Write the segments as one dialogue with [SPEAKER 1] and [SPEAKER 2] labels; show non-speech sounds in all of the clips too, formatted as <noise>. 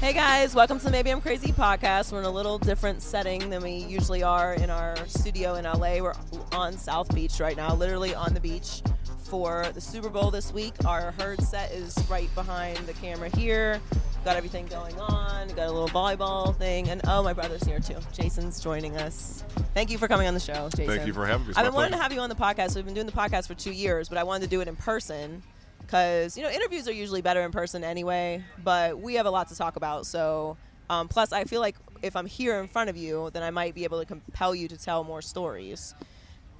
[SPEAKER 1] Hey guys, welcome to the Maybe I'm Crazy podcast. We're in a little different setting than we usually are in our studio in LA. We're on South Beach right now, literally on the beach for the Super Bowl this week. Our herd set is right behind the camera here. Got everything going on. Got a little volleyball thing, and oh, my brother's here too. Jason's joining us. Thank you for coming on the show, Jason.
[SPEAKER 2] Thank you for having me. It's
[SPEAKER 1] I've
[SPEAKER 2] my
[SPEAKER 1] been wanting to
[SPEAKER 2] pleasure.
[SPEAKER 1] have you on the podcast. We've been doing the podcast for two years, but I wanted to do it in person because you know interviews are usually better in person anyway. But we have a lot to talk about, so um, plus I feel like if I'm here in front of you, then I might be able to compel you to tell more stories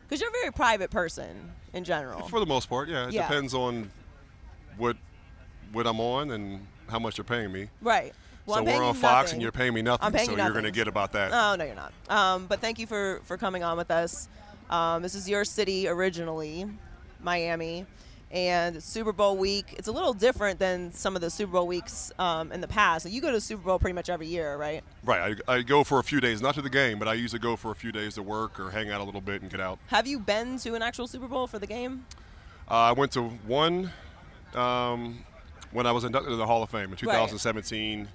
[SPEAKER 1] because you're a very private person in general.
[SPEAKER 2] For the most part, yeah. It
[SPEAKER 1] Yeah.
[SPEAKER 2] depends on what what I'm on and how much you're paying me.
[SPEAKER 1] right. Well,
[SPEAKER 2] so we're on Fox
[SPEAKER 1] nothing.
[SPEAKER 2] and you're paying me nothing.
[SPEAKER 1] I'm paying
[SPEAKER 2] so
[SPEAKER 1] you
[SPEAKER 2] you're gonna get about that.
[SPEAKER 1] Oh no, you're not. Um, but thank you for for coming on with us. Um, this is your city originally, Miami, and Super Bowl week. It's a little different than some of the Super Bowl weeks um, in the past. So You go to Super Bowl pretty much every year, right?
[SPEAKER 2] Right. I, I go for a few days, not to the game, but I usually go for a few days to work or hang out a little bit and get out.
[SPEAKER 1] Have you been to an actual Super Bowl for the game?
[SPEAKER 2] Uh, I went to one um, when I was inducted to the Hall of Fame in 2017.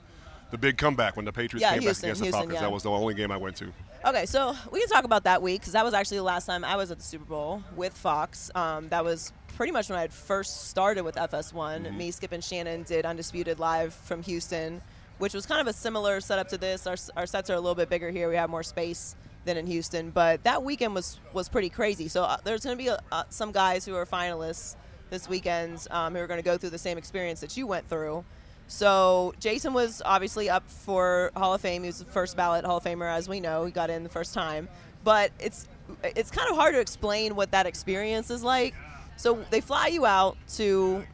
[SPEAKER 2] The big comeback when the Patriots
[SPEAKER 1] Yeah,
[SPEAKER 2] came
[SPEAKER 1] Houston,
[SPEAKER 2] back against the
[SPEAKER 1] Houston,
[SPEAKER 2] Falcons.
[SPEAKER 1] yeah.
[SPEAKER 2] That was the only game I went to.
[SPEAKER 1] Okay, so we can talk about that week because that was actually the last time I was at the Super Bowl with Fox. Um, that was pretty much when I had first started with FS1. Me, Skip, and Shannon did Undisputed live from Houston, which was kind of a similar setup to this. Our, our sets are a little bit bigger here. We have more space than in Houston, but that weekend was was pretty crazy. So uh, there's going to be uh, uh, some guys who are finalists this weekend um, who are going to go through the same experience that you went through. So Jason was obviously up for Hall of Fame. He was the first ballot Hall of Famer, as we know. He got in the first time, but it's it's kind of hard to explain what that experience is like. So they fly you out to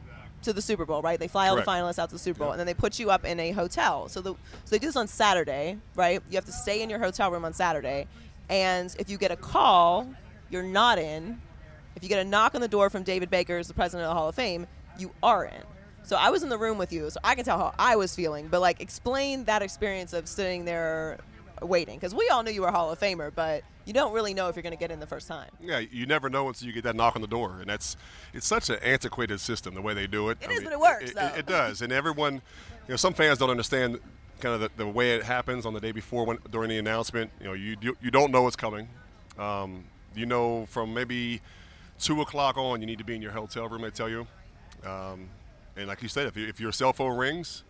[SPEAKER 1] to the Super Bowl, right? They fly all the finalists out to the Super Bowl,
[SPEAKER 2] Yep.
[SPEAKER 1] and then they put you up in a hotel. So the so they do this on Saturday, right? You have to stay in your hotel room on Saturday, and if you get a call, you're not in. If you get a knock on the door from David Baker, who's the president of the Hall of Fame, you are in. So I was in the room with you, so I can tell how I was feeling. But like, explain that experience of sitting there waiting, because we all knew you were Hall of Famer, but you don't really know if you're going to get in the first time.
[SPEAKER 2] Yeah, you never know until you get that knock on the door, and that's it's such an antiquated system the way they do it.
[SPEAKER 1] It
[SPEAKER 2] I
[SPEAKER 1] is,
[SPEAKER 2] mean,
[SPEAKER 1] but it works,
[SPEAKER 2] It,
[SPEAKER 1] though.
[SPEAKER 2] it, it does, and everyone, you know, some fans don't understand kind of the, the way it happens on the day before when during the announcement. You know, you you, you don't know what's coming. Um, you know, from maybe two o'clock on, you need to be in your hotel room. They tell you, um, and like you said, if, you, if your cell phone rings,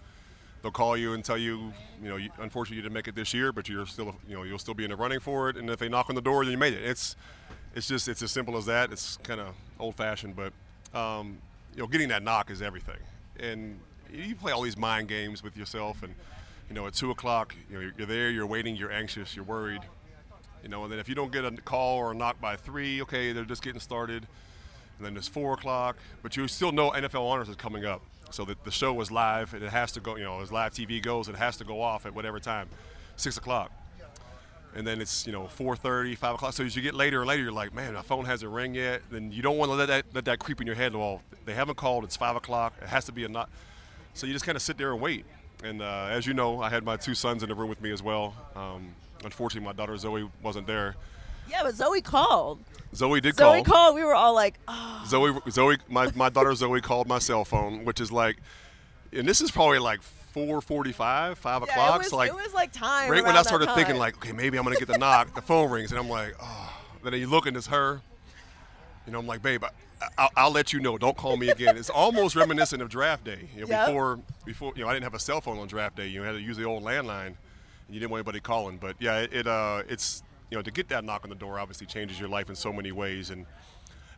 [SPEAKER 2] they'll call you and tell you, you know, you, unfortunately you didn't make it this year, but you're still, you know, you'll still be in the running for it. And if they knock on the door, then you made it. It's, it's just, it's as simple as that. It's kind of old-fashioned, but um, you know, getting that knock is everything. And you play all these mind games with yourself, and you know, at two o'clock, you know, you're, you're there, you're waiting, you're anxious, you're worried. You know, and then if you don't get a call or a knock by three, okay, they're just getting started. And then it's four o'clock, but you still know NFL Honors is coming up. So that the show was live, and it has to go. You know, as live TV goes, it has to go off at whatever time, six o'clock. And then it's you know 4:30, 5 o'clock. So as you get later and later, you're like, man, my phone hasn't rang yet. Then you don't want to let that let that creep in your head. Well, they haven't called. It's five o'clock. It has to be a knock. So you just kind of sit there and wait. And uh, as you know, I had my two sons in the room with me as well. Um, unfortunately, my daughter Zoe wasn't there.
[SPEAKER 1] Yeah, but Zoe called.
[SPEAKER 2] Zoe did
[SPEAKER 1] Zoe
[SPEAKER 2] call.
[SPEAKER 1] Zoe called. We were all like, oh.
[SPEAKER 2] Zoe, Zoe, my, my daughter Zoe called my cell phone, which is like, and this is probably like 4:45, 5
[SPEAKER 1] Yeah,
[SPEAKER 2] o'clock.
[SPEAKER 1] it was,
[SPEAKER 2] so like,
[SPEAKER 1] it was like time.
[SPEAKER 2] right when I started thinking like, okay, maybe I'm gonna get the knock, the phone rings, and I'm like, oh. Then you look and it's her. You know, I'm like, babe, I, I'll, I'll let you know. Don't call me again. It's almost reminiscent of draft day. You know,
[SPEAKER 1] Yep.
[SPEAKER 2] before, before, you know, I didn't have a cell phone on draft day. You had to use the old landline, and you didn't want anybody calling. But yeah, it, it uh, it's you know, to get that knock on the door obviously changes your life in so many ways. And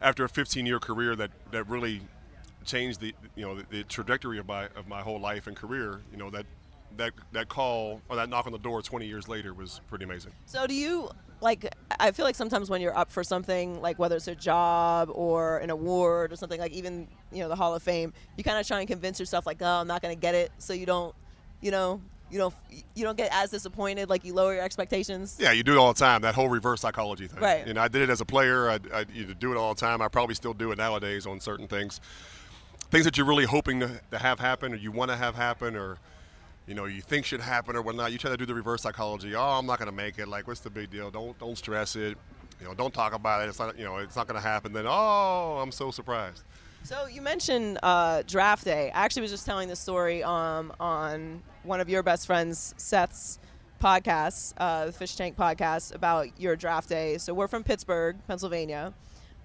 [SPEAKER 2] after a 15-year career that that really changed the you know the, the trajectory of my of my whole life and career, you know that that that call or that knock on the door 20 years later was pretty amazing.
[SPEAKER 1] So do you like? I feel like sometimes when you're up for something, like whether it's a job or an award or something, like even you know the Hall of Fame, you kind of try and convince yourself like, oh, I'm not going to get it, so you don't, you know, you don't, you don't get as disappointed. Like you lower your expectations.
[SPEAKER 2] Yeah, you do it all the time. That whole reverse psychology thing.
[SPEAKER 1] Right.
[SPEAKER 2] You know, I did it as a player. I, I you do it all the time. I probably still do it nowadays on certain things. Things that you're really hoping to, to have happen, or you want to have happen, or you know, you think should happen or whatnot. You try to do the reverse psychology. Oh, I'm not going to make it. Like, what's the big deal? Don't don't stress it. You know, don't talk about it. It's not. You know, it's not going to happen. Then, oh, I'm so surprised.
[SPEAKER 1] So you mentioned uh, draft day. I actually was just telling this story um, on one of your best friends, Seth's podcast, uh, the Fish Tank podcast, about your draft day. So we're from Pittsburgh, Pennsylvania,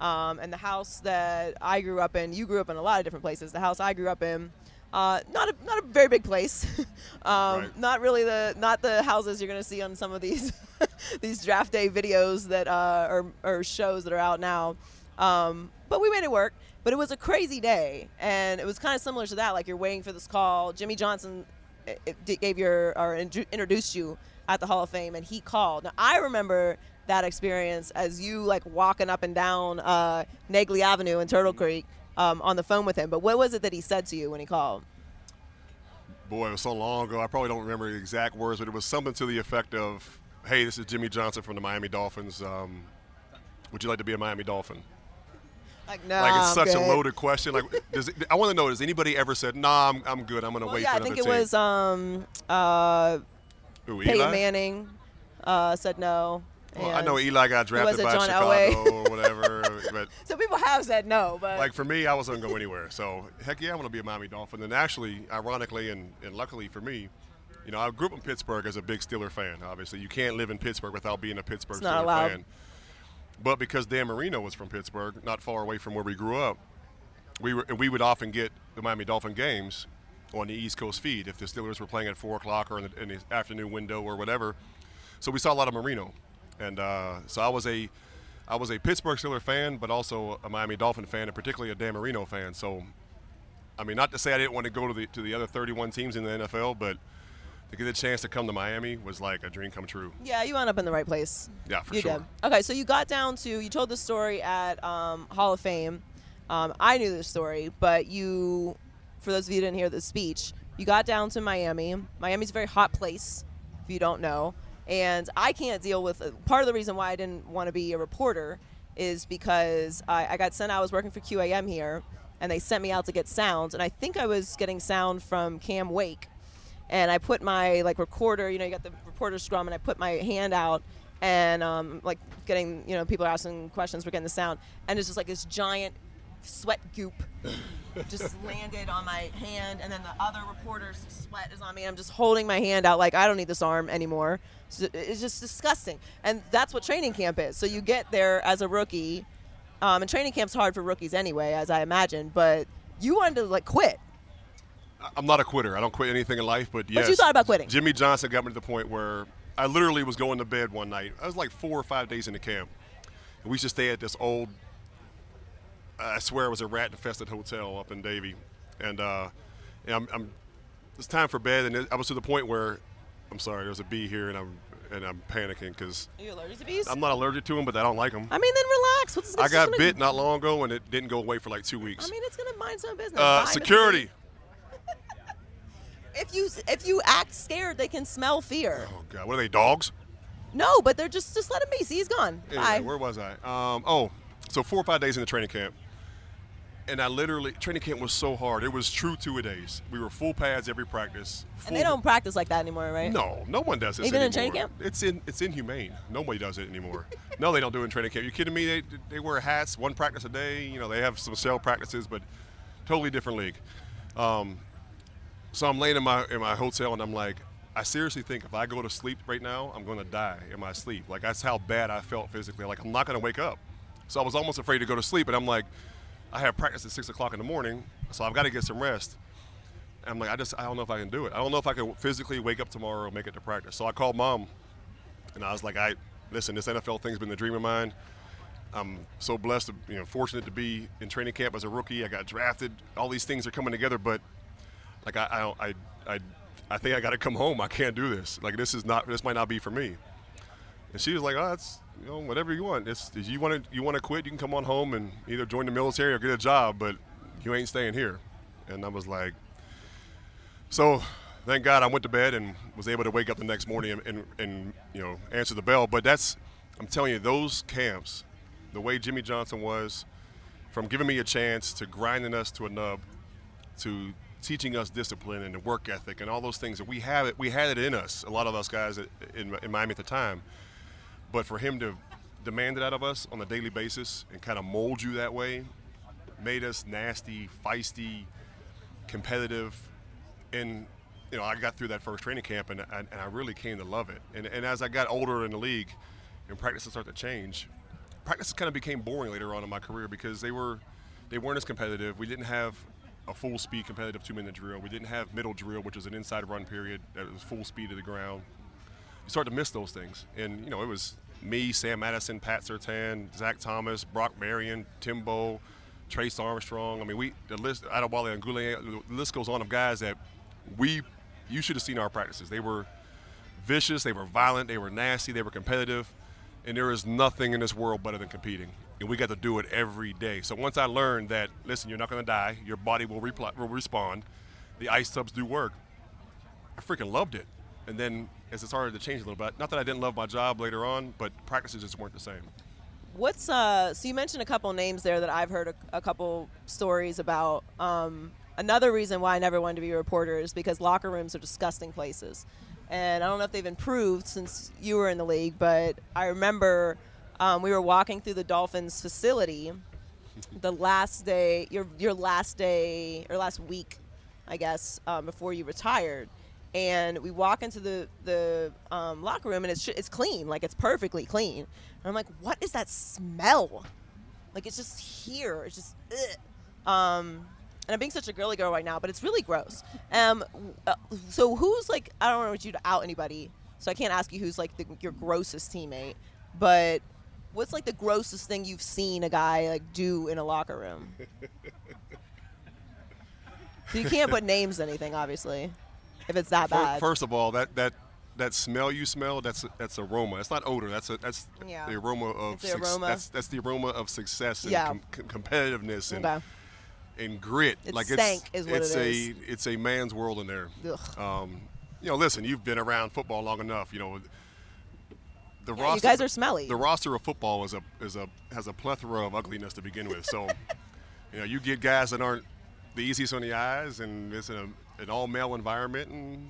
[SPEAKER 1] um, and the house that I grew up in. You grew up in a lot of different places. The house I grew up in. Uh, not a not a very big place, <laughs> um,
[SPEAKER 2] Right.
[SPEAKER 1] not really the not the houses you're going to see on some of these <laughs> these draft day videos that uh, or, or shows that are out now. Um, but we made it work. But it was a crazy day, and it was kind of similar to that. Like you're waiting for this call. Jimmy Johnson eh, eh, gave your or introduced you at the Hall of Fame, and he called. Now I remember that experience as you like walking up and down uh, Nagley Avenue in Turtle Creek um, on the phone with him. But what was it that he said to you when he called?
[SPEAKER 2] Boy, it was so long ago. I probably don't remember the exact words, but it was something to the effect of, "Hey, this is Jimmy Johnson from the Miami Dolphins. Um, would you like to be a Miami Dolphin?"
[SPEAKER 1] Like no,
[SPEAKER 2] Like it's
[SPEAKER 1] I'm
[SPEAKER 2] such a loaded question. Like, <laughs> does it, I want to know: Has anybody ever said, "Nah, I'm, I'm good. I'm going to
[SPEAKER 1] Well,
[SPEAKER 2] wait
[SPEAKER 1] yeah,
[SPEAKER 2] for
[SPEAKER 1] I think it
[SPEAKER 2] team"?
[SPEAKER 1] was um, uh,
[SPEAKER 2] Who,
[SPEAKER 1] Peyton
[SPEAKER 2] Eli?
[SPEAKER 1] Manning uh, said no.
[SPEAKER 2] Well, I know Eli got drafted by
[SPEAKER 1] John
[SPEAKER 2] Chicago
[SPEAKER 1] Elway?
[SPEAKER 2] or whatever, <laughs> but
[SPEAKER 1] So people have said no, but
[SPEAKER 2] like for me, I wasn't going to go anywhere. So heck yeah, I want to be a Miami Dolphin. And actually, ironically, and, and luckily for me, you know, I grew up in Pittsburgh as a big Steeler fan. Obviously, you can't live in Pittsburgh without being a Pittsburgh Steeler
[SPEAKER 1] allowed.
[SPEAKER 2] fan. But because Dan Marino was from Pittsburgh, not far away from where we grew up, we were we would often get the Miami Dolphin games on the East Coast feed if the Steelers were playing at four o'clock or in the, in the afternoon window or whatever. So we saw a lot of Marino, and uh, so I was a I was a Pittsburgh Steelers fan, but also a Miami Dolphin fan, and particularly a Dan Marino fan. So, I mean, not to say I didn't want to go to the to the other 31 teams in the NFL, but to get a chance to come to Miami was like a dream come true.
[SPEAKER 1] yeah, you wound up in the right place.
[SPEAKER 2] Yeah, for
[SPEAKER 1] you
[SPEAKER 2] sure.
[SPEAKER 1] did. Okay, so you got down to you told the story at um, Hall of Fame. Um, I knew this story, but you, for those of you who didn't hear the speech, you got down to Miami. Miami's a very hot place, if you don't know. And I can't deal with part of the reason why I didn't want to be a reporter is because I, I got sent. I was working for QAM here, and they sent me out to get sound. And I think I was getting sound from Cam Wake, and I put my like recorder. You know, you got the reporter scrum, and I put my hand out, and um, like getting you know people are asking questions, we're getting the sound, and it's just like this giant sweat goop just <laughs> landed on my hand, and then the other reporter's sweat is on me. And I'm just holding my hand out like I don't need this arm anymore. So it's just disgusting, and that's what training camp is. So you get there as a rookie, um, and training camp's hard for rookies anyway, as I imagine. But you wanted to like quit.
[SPEAKER 2] I'm not a quitter. I don't quit anything in life, but yes.
[SPEAKER 1] you thought about quitting.
[SPEAKER 2] Jimmy Johnson got me to the point where I literally was going to bed one night. I was like four or five days into camp. And we used to stay at this old, I swear it was a rat infested hotel up in Davie. And, uh, and I'm, I'm, it's time for bed. And I was to the point where, I'm sorry, there's a bee here and I'm, and I'm panicking because
[SPEAKER 1] Are you allergic to bees?
[SPEAKER 2] I'm not allergic to them, but I don't like them.
[SPEAKER 1] I mean, then relax. What's
[SPEAKER 2] I got bit not long ago and it didn't go away for like two weeks.
[SPEAKER 1] I mean, it's gonna mind some business.
[SPEAKER 2] uh, security.
[SPEAKER 1] If you if you act scared, they can smell fear.
[SPEAKER 2] Oh, God. What are they, dogs?
[SPEAKER 1] No, but they're just just let him be. See, he's gone.
[SPEAKER 2] Anyway,
[SPEAKER 1] Bye.
[SPEAKER 2] where was I? Um, oh, so four or five days in the training camp, and I literally training camp was so hard. It was true two a days. We were full pads every practice.
[SPEAKER 1] and they don't practice like that anymore, right?
[SPEAKER 2] No, no one does this
[SPEAKER 1] Even in training camp?
[SPEAKER 2] It's in it's inhumane. Nobody does it anymore. <laughs> no, they don't do it in training camp. You kidding me? They they wear hats, one practice a day. You know, they have some cell practices, but totally different league. Um, so I'm laying in my in my hotel, and I'm like, I seriously think if I go to sleep right now, I'm going to die in my sleep. Like that's how bad I felt physically. Like I'm not going to wake up. So I was almost afraid to go to sleep, and I'm like, I have practice at six o'clock in the morning, so I've got to get some rest. And I'm like, I just, I don't know if I can do it. I don't know if I can physically wake up tomorrow and make it to practice. So I called mom, and I was like, I listen, this NFL thing's been a dream of mine. I'm so blessed, you know, fortunate to be in training camp as a rookie. I got drafted. All these things are coming together, but like I, I, I, I I think I got to come home. I can't do this. Like this is not. This might not be for me. And she was like, "Oh, it's you know whatever you want. It's if you want to you want to quit, you can come on home and either join the military or get a job, but you ain't staying here." And I was like, so thank God I went to bed and was able to wake up the next morning and, and, and you know answer the bell. But that's I'm telling you, those camps, the way Jimmy Johnson was, from giving me a chance to grinding us to a nub, to teaching us discipline and the work ethic and all those things that we have it we had it in us a lot of us guys in, in Miami at the time. But for him to demand it out of us on a daily basis and kind of mold you that way made us nasty feisty competitive. And you know I got through that first training camp and, and, and I really came to love it. And, and as I got older in the league and practices started to change practices kind of became boring later on in my career because they were they weren't as competitive. We didn't have a full speed competitive two minute drill. We didn't have middle drill, which was an inside run period that was full speed to the ground. You start to miss those things. And, you know, it was me, Sam Madison, Pat Surtain, Zach Thomas, Brock Marion, Timbo, Trace Armstrong. I mean, we, the list, Adewale Ogunleye, the list goes on of guys that we, you should have seen our practices. They were vicious, they were violent, they were nasty, they were competitive. And there is nothing in this world better than competing and we got to do it every day. So once I learned that, listen, you're not going to die, your body will, reply, will respond, the ice tubs do work. I freaking loved it. And then as it started to change a little bit, not that I didn't love my job later on, but practices just weren't the same.
[SPEAKER 1] What's uh? So you mentioned a couple names there that I've heard a, a couple stories about. Um, another reason why I never wanted to be a reporter is because locker rooms are disgusting places, and I don't know if they've improved since you were in the league, but I remember um, we were walking through the Dolphins facility the last day, your your last day or last week, I guess, um, before you retired. And we walk into the the um, locker room and it's it's clean, like it's perfectly clean. And I'm like, what is that smell? Like it's just here. It's just. Um, and I'm being such a girly girl right now, but it's really gross. Um, uh, so who's like? I don't want you to out anybody, so I can't ask you who's like the, your grossest teammate. But what's like the grossest thing you've seen a guy like do in a locker room? so you can't put names anything, obviously, if it's that bad.
[SPEAKER 2] First of all, that that that smell you smell that's that's aroma. It's not odor. That's a, that's yeah. the aroma of
[SPEAKER 1] the aroma.
[SPEAKER 2] that's that's the aroma of success and
[SPEAKER 1] yeah.
[SPEAKER 2] com- competitiveness and
[SPEAKER 1] okay.
[SPEAKER 2] and grit.
[SPEAKER 1] It's
[SPEAKER 2] like
[SPEAKER 1] stank
[SPEAKER 2] it's
[SPEAKER 1] is what
[SPEAKER 2] it's
[SPEAKER 1] it
[SPEAKER 2] a
[SPEAKER 1] is.
[SPEAKER 2] it's a man's world in there.
[SPEAKER 1] Ugh.
[SPEAKER 2] Um, you know, listen, you've been around football long enough. You know, the
[SPEAKER 1] Yeah,
[SPEAKER 2] roster.
[SPEAKER 1] you guys are smelly.
[SPEAKER 2] The roster of football is a is a has a plethora of ugliness to begin with. So, <laughs> you know, you get guys that aren't the easiest on the eyes, and it's a, an all male environment, and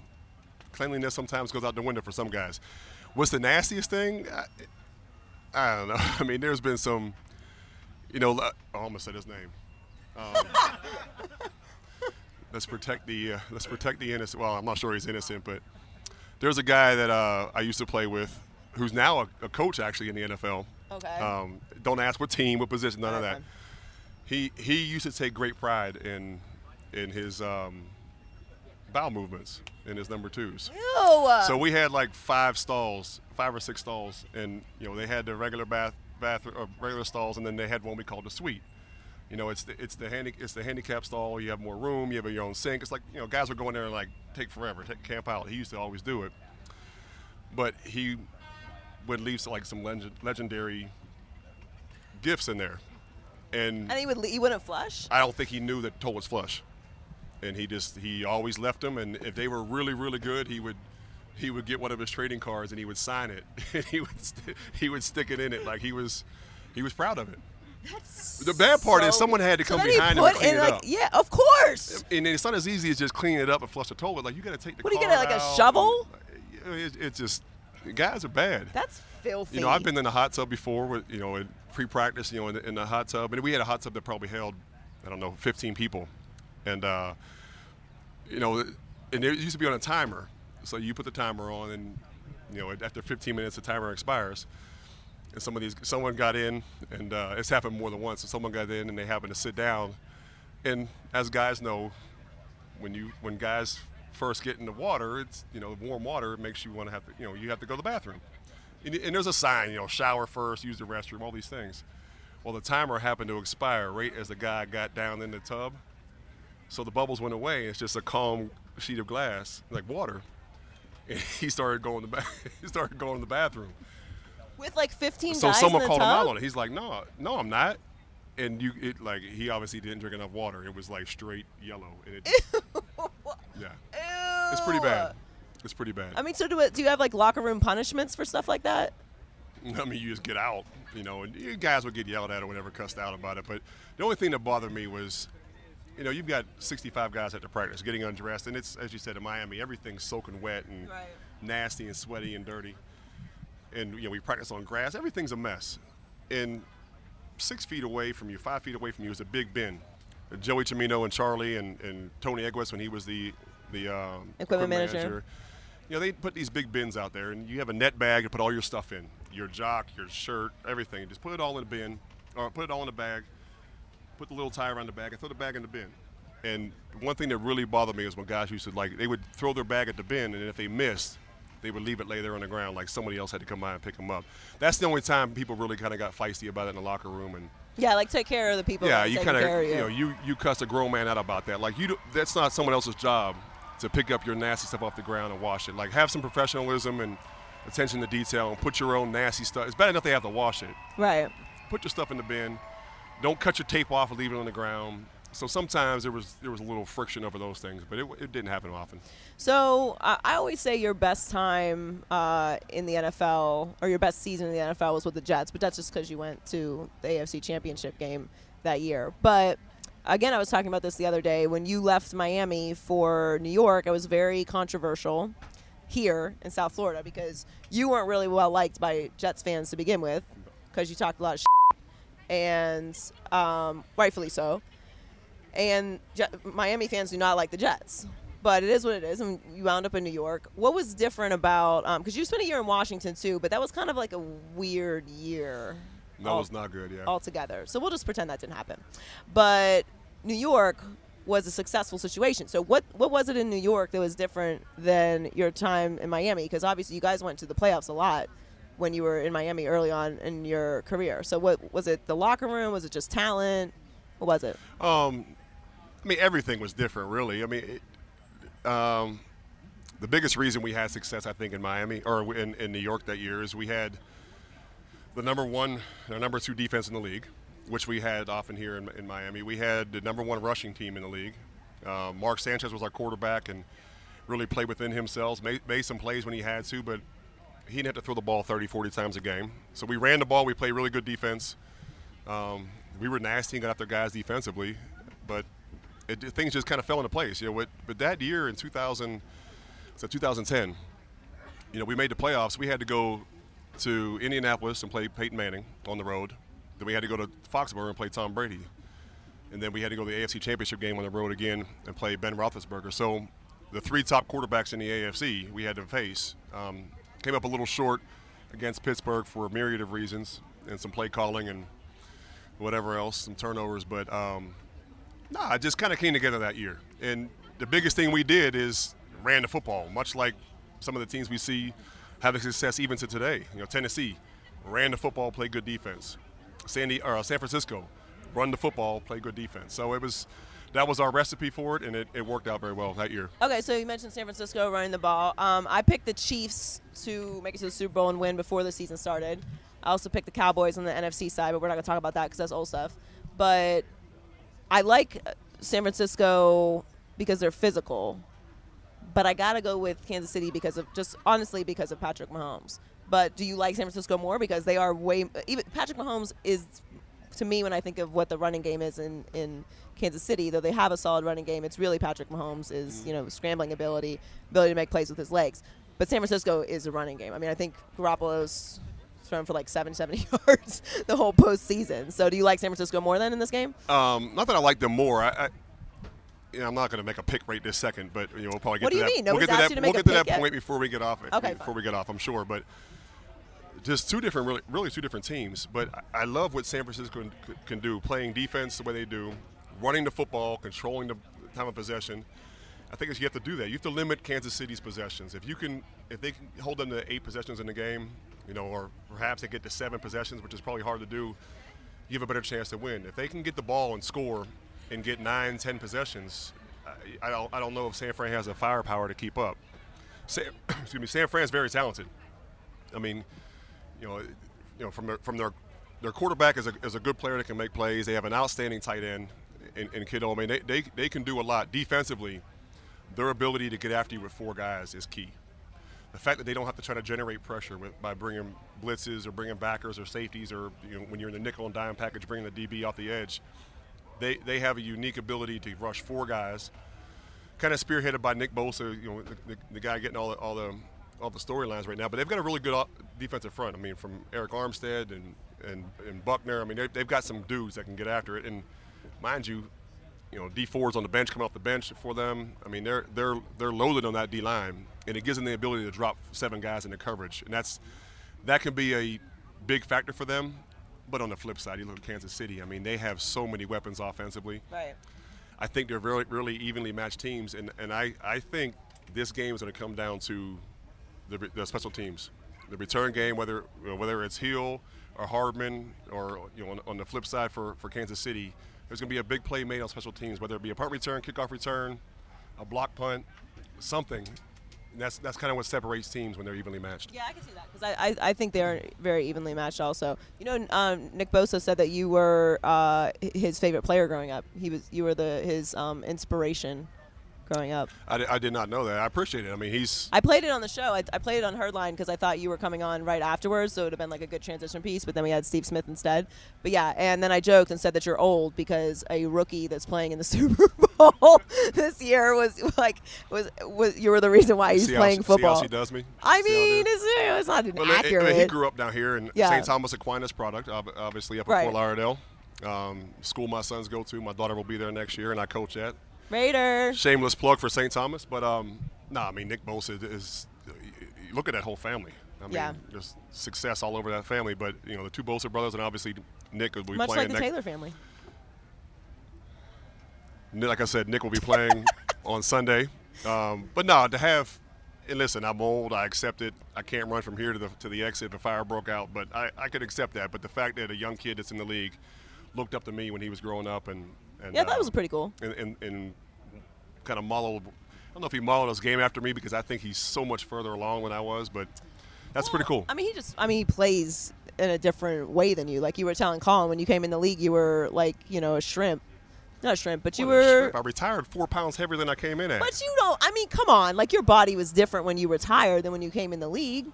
[SPEAKER 2] cleanliness sometimes goes out the window for some guys. What's the nastiest thing? I, I don't know. <laughs> I mean, there's been some, you know, I almost said his name. Um, <laughs> let's protect the uh, let's protect the innocent. Well, I'm not sure he's innocent, but there's a guy that uh, I used to play with, who's now a, a coach actually in the NFL.
[SPEAKER 1] Okay.
[SPEAKER 2] Um, don't ask what team, what position, none of that. He he used to take great pride in in his um, bowel movements in his number twos.
[SPEAKER 1] Ew.
[SPEAKER 2] So we had like five stalls, five or six stalls, and you know they had the regular bath, bath or regular stalls, and then they had one we called the suite. You know, it's the it's the handy it's the handicap stall. You have more room. You have your own sink. It's like you know, guys would go in there and like take forever, take camp out. He used to always do it, but he would leave like some legend, legendary gifts in there, and
[SPEAKER 1] and he would le- he wouldn't flush.
[SPEAKER 2] I don't think he knew that toilets flush, and he just he always left them. And if they were really really good, he would he would get one of his trading cards and he would sign it. <laughs> and he would st- he would stick it in it like he was he was proud of it.
[SPEAKER 1] That's
[SPEAKER 2] The bad part is someone had to come
[SPEAKER 1] he
[SPEAKER 2] behind him and clean it
[SPEAKER 1] like,
[SPEAKER 2] up.
[SPEAKER 1] Yeah, of course.
[SPEAKER 2] And it's not as easy as just cleaning it up and flush the toilet. Like you got to take the.
[SPEAKER 1] What, do you get, like, a shovel?
[SPEAKER 2] It, it's just guys are bad.
[SPEAKER 1] That's filthy.
[SPEAKER 2] You know, I've been in the hot tub before with, you know, in pre-practice, you know, in the, in the hot tub, and we had a hot tub that probably held, I don't know, 15 people, and uh, you know, and it used to be on a timer, so you put the timer on, and you know, after 15 minutes, the timer expires. And some of these, someone got in, and uh, it's happened more than once. So someone got in, and they happened to sit down, and as guys know, when you when guys first get in the water, it's you know warm water makes you want to have to you know you have to go to the bathroom, and, and there's a sign you know shower first, use the restroom, all these things. Well, the timer happened to expire right as the guy got down in the tub, So the bubbles went away. It's just a calm sheet of glass, like water. And <laughs> he started going to the ba- <laughs> he started going to the bathroom.
[SPEAKER 1] With like 15
[SPEAKER 2] So someone called him out on it. He's like, "No, no, I'm not." And you, it like he obviously didn't drink enough water. It was like straight yellow. And it, <laughs> yeah, it's pretty bad. It's pretty bad.
[SPEAKER 1] I mean, so do, it, do you have like locker room punishments for stuff like that?
[SPEAKER 2] I mean, you just get out, you know, and you guys would get yelled at or whatever, cussed out about it. But the only thing that bothered me was, you know, you've got 65 guys at the practice getting undressed, and it's as you said in Miami, everything's soaking wet and
[SPEAKER 1] Right.
[SPEAKER 2] nasty and sweaty and dirty. And you know, we practice on grass. Everything's a mess. And six feet away from you, five feet away from you, is a big bin. Joey Chimino and Charlie and, and Tony Egues when he was the the um,
[SPEAKER 1] Equipment manager.
[SPEAKER 2] You know, they put these big bins out there, and you have a net bag to put all your stuff in your jock, your shirt, everything. Just put it all in a bin, or put it all in a bag, put the little tie around the bag, and throw the bag in the bin. And one thing that really bothered me is when guys used to, like, they would throw their bag at the bin, and if they missed, they would leave it lay there on the ground like somebody else had to come by and pick them up. That's the only time people really kind of got feisty about it in the locker room. And
[SPEAKER 1] Yeah, like take care of the people.
[SPEAKER 2] yeah, you kind of
[SPEAKER 1] of
[SPEAKER 2] you know you you cuss a grown man out about that. Like you, do, that's not someone else's job to pick up your nasty stuff off the ground and wash it. Like have some professionalism and attention to detail and put your own nasty stuff. It's bad enough they have to wash it.
[SPEAKER 1] Right.
[SPEAKER 2] Put your stuff in the bin. Don't cut your tape off and leave it on the ground. So sometimes there was there was a little friction over those things, but it, it didn't happen often.
[SPEAKER 1] So uh, I always say your best time uh, in the NFL or your best season in the NFL was with the Jets, but that's just because you went to the AFC Championship game that year. But again, I was talking about this the other day. When you left Miami for New York, it was very controversial here in South Florida because you weren't really well liked by Jets fans to begin with because you talked a lot of shit, and um, rightfully so and Miami fans do not like the Jets. But it is what it is, and you wound up in New York. What was different about? Because you spent a year in Washington too, but that was kind of like a weird year.
[SPEAKER 2] That
[SPEAKER 1] al-
[SPEAKER 2] was not good. Yeah.
[SPEAKER 1] altogether. So we'll just pretend that didn't happen. But New York was a successful situation. So what what was it in New York that was different than your time in Miami? Because obviously you guys went to the playoffs a lot when you were in Miami early on in your career. So what was it? The locker room? Was it just talent? What was it?
[SPEAKER 2] Um, I mean, everything was different, really. I mean, it, um, the biggest reason we had success, I think, in Miami or in, in New York that year is we had the number one, or number two defense in the league, which we had often here in, in Miami. We had the number one rushing team in the league. Uh, Mark Sanchez was our quarterback and really played within himself, made, made some plays when he had to, but he didn't have to throw the ball 30, 40 times a game. So we ran the ball. We played really good defense. Um, we were nasty and got after guys defensively, but it, things just kind of fell into place. You know, with, but that year in 2000, so 2010, you know, we made the playoffs. We had to go to Indianapolis and play Peyton Manning on the road. Then we had to go to Foxborough and play Tom Brady. And then we had to go to the AFC Championship game on the road again and play Ben Roethlisberger. So the three top quarterbacks in the AFC we had to face um, came up a little short against Pittsburgh for a myriad of reasons and some play calling and whatever else, some turnovers. But um, nah, it just kind of came together that year. And the biggest thing we did is ran the football, much like some of the teams we see having success even to today. You know, Tennessee ran the football, played good defense. Sandy or uh, San Francisco run the football, play good defense. So it was that was our recipe for it, and it, it worked out very well that year.
[SPEAKER 1] Okay, so you mentioned San Francisco running the ball. Um, I picked the Chiefs to make it to the Super Bowl and win before the season started. I also picked the Cowboys on the NFC side, but we're not going to talk about that because that's old stuff. But I like San Francisco because they're physical. But I got to go with Kansas City because of just honestly because of Patrick Mahomes. But do you like San Francisco more because they are way even Patrick Mahomes is to me when I think of what the running game is in in Kansas City, though they have a solid running game, it's really Patrick Mahomes is you know scrambling ability, ability to make plays with his legs. But San Francisco is a running game. I mean, I think Garoppolo's thrown for like 770 <laughs> yards the whole postseason. So do you like San Francisco more than in this game?
[SPEAKER 2] Um, not that I like them more. I, I you know, I'm not going to make a pick right this second, but you know, we'll probably get
[SPEAKER 1] What
[SPEAKER 2] to
[SPEAKER 1] do you
[SPEAKER 2] that.
[SPEAKER 1] mean?
[SPEAKER 2] we'll get to that.
[SPEAKER 1] to
[SPEAKER 2] we'll get to that point before we get off it.
[SPEAKER 1] Okay,
[SPEAKER 2] before
[SPEAKER 1] fine.
[SPEAKER 2] we get off, I'm sure, but just two different, really, really two different teams. But I love what San Francisco can, can do, playing defense the way they do, running the football, controlling the time of possession. I think you have to do that. You have to limit Kansas City's possessions. If you can, if they can hold them to eight possessions in the game, you know, or perhaps they get to seven possessions, which is probably hard to do, you have a better chance to win. If they can get the ball and score and get nine, ten possessions, I, I don't I don't know if San Fran has the firepower to keep up. San, <coughs> excuse me, San Fran's very talented. I mean, you know, you know from their from their their quarterback is a, is a good player that can make plays. They have an outstanding tight end in, in Kittle. I mean, they, they, they can do a lot defensively. Their ability to get after you with four guys is key. The fact that they don't have to try to generate pressure with, by bringing blitzes or bringing backers or safeties or you know, when you're in the nickel and dime package, bringing the DB off the edge, they, they have a unique ability to rush four guys, kind of spearheaded by Nick Bosa, you know, the, the, the guy getting all the, all the all the storylines right now. But they've got a really good defensive front. I mean, from Arik Armstead and and, and Buckner. I mean, they've got some dudes that can get after it. And mind you, you know, Dee Ford's on the bench, coming off the bench for them. I mean, they're they're they're loaded on that D line, and it gives them the ability to drop seven guys into coverage, and that's that can be a big factor for them. But on the flip side, you look at Kansas City. I mean, they have so many weapons offensively.
[SPEAKER 1] Right.
[SPEAKER 2] I think they're really really evenly matched teams, and and I I think this game is going to come down to the, the special teams, the return game, whether whether it's Hill or Hardman, or you know, on, on, the flip side for, for Kansas City, there's going to be a big play made on special teams, whether it be a punt return, kickoff return, a block punt, something. And that's that's kind of what separates teams when they're evenly matched.
[SPEAKER 1] Yeah, I can see that because I, I, I think they're very evenly matched. Also, you know, um, Nick Bosa said that you were uh, his favorite player growing up. He was you were the his um, inspiration growing up.
[SPEAKER 2] I, I did not know that. I appreciate it. I mean, he's.
[SPEAKER 1] I played it on the show. I, I played it on Herdline because I thought you were coming on right afterwards, so it would have been like a good transition piece. But then we had Steve Smith instead. But yeah, and then I joked and said that you're old because a rookie that's playing in the <laughs> Super Bowl this year was like was was you were the reason why he's
[SPEAKER 2] see
[SPEAKER 1] playing
[SPEAKER 2] how,
[SPEAKER 1] football.
[SPEAKER 2] See how she does me.
[SPEAKER 1] I mean, it's, it's not
[SPEAKER 2] well,
[SPEAKER 1] accurate.
[SPEAKER 2] It, it, he grew up down here in
[SPEAKER 1] Yeah.
[SPEAKER 2] St. Thomas Aquinas product, obviously up in
[SPEAKER 1] Right.
[SPEAKER 2] Fort Lauderdale. Um, school my sons go to. My daughter will be there next year, and I coach at.
[SPEAKER 1] Raiders.
[SPEAKER 2] Shameless plug for St. Thomas, but um, nah, I mean Nick Bosa is, you Look at that whole family. I mean,
[SPEAKER 1] Yeah.
[SPEAKER 2] just success all over that family. But you know, the two Bosa brothers, and obviously Nick will be
[SPEAKER 1] Much
[SPEAKER 2] playing Much
[SPEAKER 1] like the. Taylor family.
[SPEAKER 2] Like I said, Nick will be playing <laughs> on Sunday. Um, but no, to have. And listen, I'm old. I accept it. I can't run from here to the to the exit if a fire broke out. But I, I could accept that. But the fact that a young kid that's in the league looked up to me when he was growing up and, and
[SPEAKER 1] Yeah, that
[SPEAKER 2] uh,
[SPEAKER 1] was pretty cool.
[SPEAKER 2] and, and, and kind of modeled. I don't know if he modeled his game after me because I think he's so much further along than I was, but that's pretty cool.
[SPEAKER 1] I mean, he just, I mean, he plays in a different way than you. Like you were telling Colin when you came in the league, you were like, you know, a shrimp. Not a shrimp, but you were.
[SPEAKER 2] shrimp. I retired four pounds heavier than I came in at.
[SPEAKER 1] But you don't, I mean, come on. Like your body was different when you retired than when you came in the league.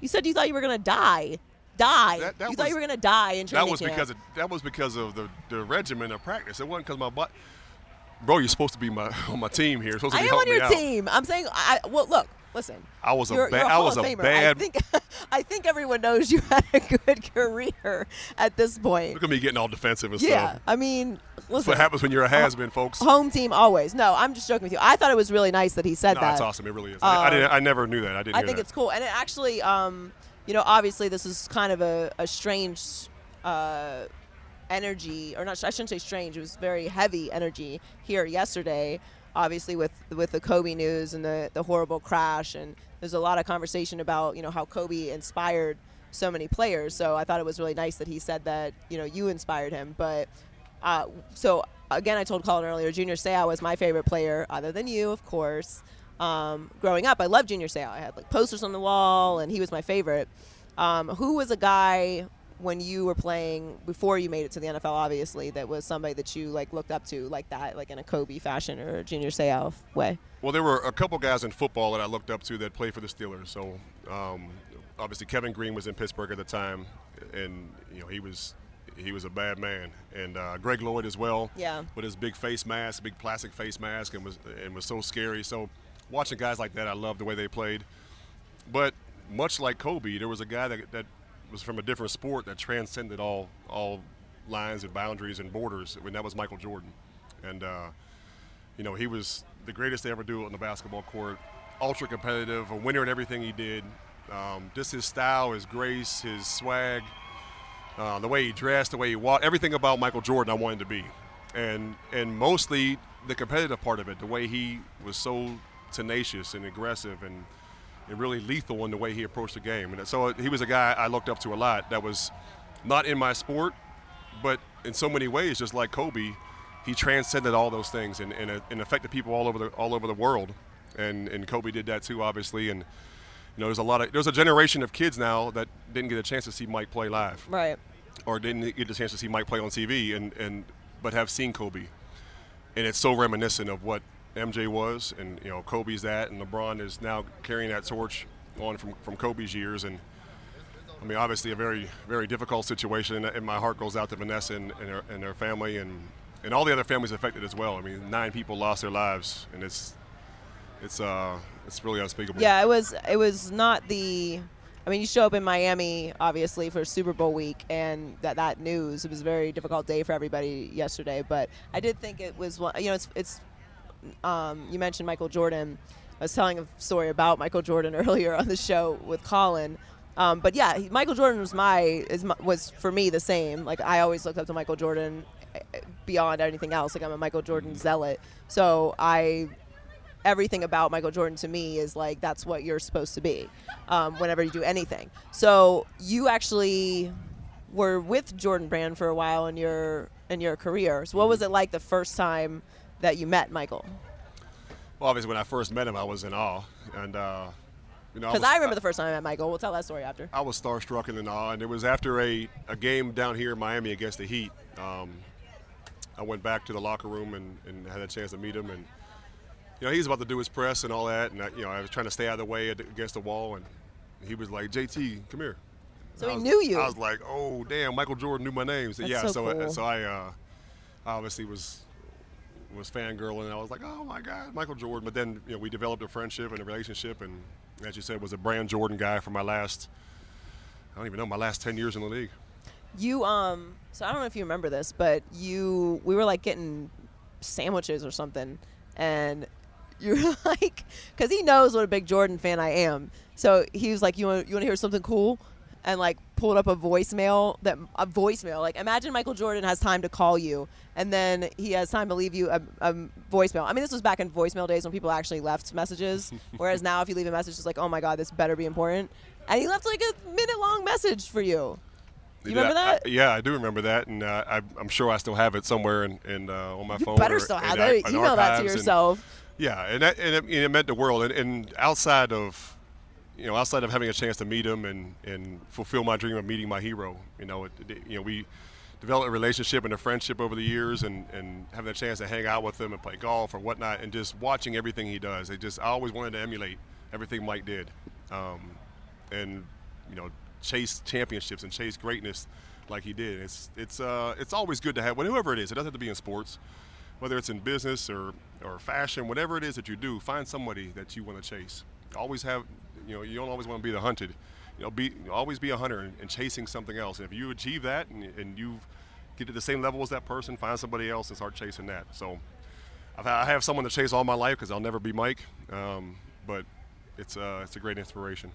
[SPEAKER 1] You said you thought you were going to die. Die.
[SPEAKER 2] That- that
[SPEAKER 1] you thought you were going to die in training
[SPEAKER 2] that was
[SPEAKER 1] camp.
[SPEAKER 2] because of, that was because of the, the regimen of practice. It wasn't because my body. Bro, you're supposed to be my on <laughs> my team here. You're supposed to
[SPEAKER 1] I am on your
[SPEAKER 2] out.
[SPEAKER 1] team. I'm saying, I, well, look, listen.
[SPEAKER 2] I was a
[SPEAKER 1] You're,
[SPEAKER 2] ba-
[SPEAKER 1] you're a
[SPEAKER 2] I was a
[SPEAKER 1] Famer. I think, <laughs> I think everyone knows you <laughs> had a good career at this point.
[SPEAKER 2] Look at me getting all defensive and
[SPEAKER 1] Yeah,
[SPEAKER 2] stuff.
[SPEAKER 1] Yeah, I mean,
[SPEAKER 2] That's
[SPEAKER 1] listen.
[SPEAKER 2] what happens when you're a has-been, folks.
[SPEAKER 1] Home team always. No, I'm just joking with you. I thought it was really nice that he said
[SPEAKER 2] No,
[SPEAKER 1] that.
[SPEAKER 2] that's awesome. It really is. I, I, didn't, I never knew that. I didn't.
[SPEAKER 1] I think
[SPEAKER 2] that.
[SPEAKER 1] it's cool, and it actually, um, you know, obviously this is kind of a, a strange uh, energy, or not. I shouldn't say strange. It was very heavy energy here yesterday. Obviously, with with the Kobe news and the the horrible crash, and there's a lot of conversation about you know how Kobe inspired so many players. So I thought it was really nice that he said that you know you inspired him. But uh, so again, I told Colin earlier, Junior Seau was my favorite player, other than you, of course. Um, growing up, I loved Junior Seau. I had like posters on the wall, and he was my favorite. Um, who was a guy when you were playing before you made it to the NFL? Obviously, that was somebody that you like looked up to, like that, like in a Kobe fashion or a Junior Seau way.
[SPEAKER 2] Well, there were a couple guys in football that I looked up to that played for the Steelers. So, um, obviously, Kevin Greene was in Pittsburgh at the time, and you know he was he was a bad man. And uh, Greg Lloyd as well.
[SPEAKER 1] Yeah.
[SPEAKER 2] With his big face mask, big plastic face mask, and was and was so scary. So, watching guys like that, I loved the way they played. But much like Kobe, there was a guy that that was from a different sport that transcended all all lines and boundaries and borders. And that was Michael Jordan. And uh, you know, he was the greatest to ever do it on the basketball court. Ultra competitive, a winner in everything he did. Um, just his style, his grace, his swag, uh, the way he dressed, the way he walked, everything about Michael Jordan I wanted to be. And and mostly the competitive part of it, the way he was so tenacious and aggressive and, and really lethal in the way he approached the game. And so he was a guy I looked up to a lot that was not in my sport, but in so many ways, just like Kobe, he transcended all those things and, and, and affected people all over the all over the world. And and Kobe did that too, obviously. And you know, there's a lot of there's a generation of kids now that didn't get a chance to see Mike play live,
[SPEAKER 1] Right.
[SPEAKER 2] or didn't get the chance to see Mike play on TV, and and but have seen Kobe. And it's so reminiscent of what MJ was, and you know, Kobe's that, and LeBron is now carrying that torch on from from Kobe's years, and. I mean, obviously, a very, very difficult situation, and my heart goes out to Vanessa and, and, her, and her family, and, and all the other families affected as well. I mean, nine people lost their lives, and it's, it's, uh, it's really unspeakable.
[SPEAKER 1] Yeah, it was. It was not the. I mean, you show up in Miami, obviously, for Super Bowl week, and that that news. It was a very difficult day for everybody yesterday. But I did think it was. You know, it's. it's um, you mentioned Michael Jordan. I was telling a story about Michael Jordan <laughs> earlier on the show with Colin. Um, but yeah, he- Michael Jordan was my my, was for me the same. Like I always looked up to Michael Jordan eh, eh, beyond anything else. Like I'm a Michael Jordan zealot. So I everything about Michael Jordan to me is like that's what you're supposed to be um, whenever you do anything. So you actually were with Jordan Brand for a while in your in your career. So what was it like the first time that you met Michael?
[SPEAKER 2] Well, obviously, when I first met him, I was in awe, and uh, you know,
[SPEAKER 1] Because
[SPEAKER 2] was-
[SPEAKER 1] I remember the first time I met Michael. We'll tell that story after.
[SPEAKER 2] I was starstruck and in awe, and it was after a, a game down here in Miami against the Heat. Um, I went back to the locker room and, and had a chance to meet him, and you know he was about to do his press and all that, and I, you know I was trying to stay out of the way against the wall, and he was like, "JT, come here."
[SPEAKER 1] So he
[SPEAKER 2] was-
[SPEAKER 1] knew you.
[SPEAKER 2] I was like, "Oh damn, Michael Jordan knew my name." So,
[SPEAKER 1] That's
[SPEAKER 2] yeah,
[SPEAKER 1] so
[SPEAKER 2] so
[SPEAKER 1] cool.
[SPEAKER 2] so I uh, obviously was was fangirling, and I was like, "Oh my God, Michael Jordan!" But then you know we developed a friendship and a relationship, and as you said, was a brand Jordan guy for my last I don't even know my last ten years in the league.
[SPEAKER 1] You um so I don't know if you remember this, but you we were like getting sandwiches or something and <laughs> you're like cuz he knows what a big Jordan fan I am. So he was like you want you want to hear something cool and like pulled up a voicemail that a voicemail like imagine Michael Jordan has time to call you and then he has time to leave you a, a voicemail. I mean this was back in voicemail days when people actually left messages <laughs> whereas now if you leave a message it's like oh my god this better be important. And he left like a minute long message for you. You remember
[SPEAKER 2] I-
[SPEAKER 1] that?
[SPEAKER 2] yeah, I do remember that, and uh, I, I'm sure I still have it somewhere in, in uh, on my
[SPEAKER 1] You
[SPEAKER 2] phone.
[SPEAKER 1] better
[SPEAKER 2] or
[SPEAKER 1] still have
[SPEAKER 2] in
[SPEAKER 1] Email that to
[SPEAKER 2] archives and-
[SPEAKER 1] yourself.
[SPEAKER 2] yeah, and that, and it, and it meant the world. And, and outside of, you know, outside of having a chance to meet him and, and fulfill my dream of meeting my hero, you know, it, it- you know, we developed a relationship and a friendship over the years, and, and having a chance to hang out with him and play golf or whatnot, and just watching everything he does. It just I always wanted to emulate everything Mike did, um, and you know, chase championships and chase greatness like he did. It's it's uh, it's always good to have whoever it is. It doesn't have to be in sports whether it's in business or, or fashion, whatever it is that you do, find somebody that you want to chase. Always have, you know, you don't always want to be the hunted. You know, be always be a hunter and, and chasing something else. And if you achieve that and, and you get to the same level as that person, find somebody else and start chasing that. So I've, I have someone to chase all my life because I'll never be Mike, um, but it's uh, it's a great inspiration.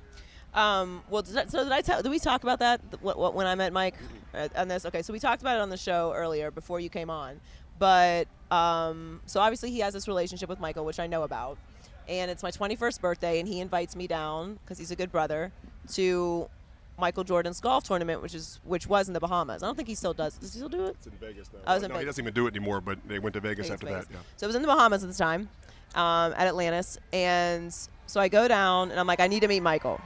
[SPEAKER 1] Um, well, did I, so did I tell? Did we talk about that th- wh- wh- when I met Mike uh, on this? Okay, so we talked about it on the show earlier before you came on, but um, so obviously he has this relationship with Michael, which I know about, and it's my 21st birthday, and he invites me down because he's a good brother to Michael Jordan's golf tournament, which is which was in the Bahamas. I don't think he still does. Does he still do it?
[SPEAKER 2] It's in Vegas now.
[SPEAKER 1] I was in
[SPEAKER 2] no, he doesn't even do it anymore, but they went to Vegas,
[SPEAKER 1] Vegas,
[SPEAKER 2] after
[SPEAKER 1] Vegas.
[SPEAKER 2] that. Yeah.
[SPEAKER 1] So it was in the Bahamas at the time, um, at Atlantis, and so I go down and I'm like, I need to meet Michael.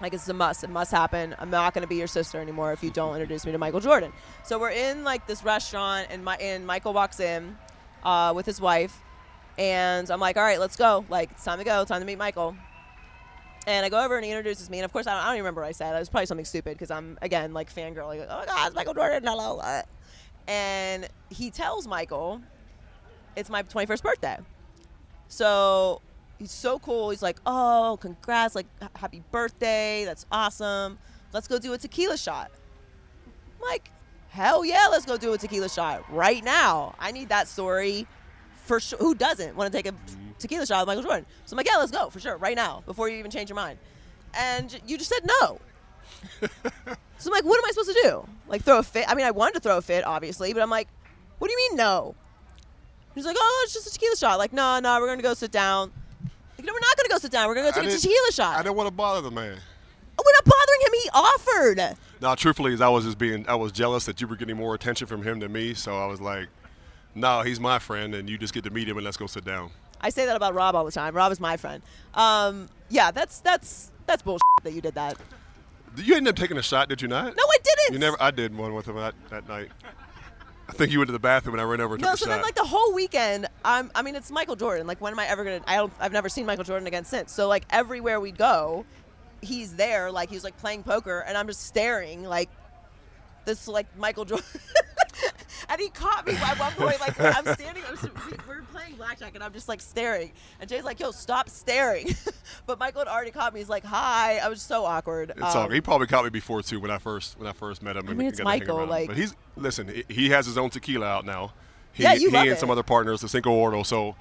[SPEAKER 1] Like it's a must. It must happen. I'm not going to be your sister anymore if you don't introduce me to Michael Jordan. So we're in like this restaurant, and my and Michael walks in uh, with his wife, and I'm like, all right, let's go. Like it's time to go. Time to meet Michael. And I go over and he introduces me, and of course I don't, I don't even remember what I said. It was probably something stupid because I'm again like fangirl, like oh my god, it's Michael Jordan, hello. uh." And he tells Michael it's my 21st birthday. So he's so cool. He's like, oh, congrats, like, happy birthday. That's awesome. Let's go do a tequila shot. I'm like, hell yeah, let's go do a tequila shot right now. I need that story for sure. Who doesn't want to take a mm-hmm. tequila shot with Michael Jordan? So I'm like, yeah, let's go for sure right now before you even change your mind. And you just said no. <laughs> so I'm like, what am I supposed to do? Like throw a fit? I mean, I wanted to throw a fit, obviously, but I'm like, what do you mean no? He's like, oh, it's just a tequila shot. Like, no, no, we're gonna go sit down. Like, no, we're not gonna go sit down. We're gonna go take a tequila shot.
[SPEAKER 2] I didn't want to bother the man.
[SPEAKER 1] Oh, we're not bothering him. He offered.
[SPEAKER 2] No, truthfully, is I was just being, I was jealous that you were getting more attention from him than me. So I was like, no, he's my friend, and you just get to meet him and let's go sit down.
[SPEAKER 1] I say that about Rob all the time. Rob is my friend. Um, yeah, that's that's that's bullshit that you did that.
[SPEAKER 2] You ended up taking a shot, did you not?
[SPEAKER 1] No, I didn't.
[SPEAKER 2] You never. I did one with him that, that night. I think you went to the bathroom and I ran over and
[SPEAKER 1] No, so
[SPEAKER 2] a
[SPEAKER 1] then like the whole weekend, I'm, I mean, it's Michael Jordan. Like, when am I ever gonna? I don't, I've never seen Michael Jordan again since. So like everywhere we go, he's there. Like he's like playing poker, and I'm just staring like this like Michael Jordan. <laughs> and he caught me at one point. Like I'm standing, I'm, just- we- we're playing blackjack, and I'm just like staring. And Jay's like, "Yo, stop staring." <laughs> but Michael had already caught me. He's like, "Hi." I was so awkward.
[SPEAKER 2] It's
[SPEAKER 1] Um,
[SPEAKER 2] all. He probably caught me before too when I first when I first met him. and
[SPEAKER 1] mean, it's
[SPEAKER 2] to
[SPEAKER 1] Michael, like-
[SPEAKER 2] but he's listen. he- has his own tequila out now. He,
[SPEAKER 1] Yeah, you
[SPEAKER 2] he
[SPEAKER 1] love
[SPEAKER 2] and
[SPEAKER 1] it.
[SPEAKER 2] some other partners, the Cincoro. So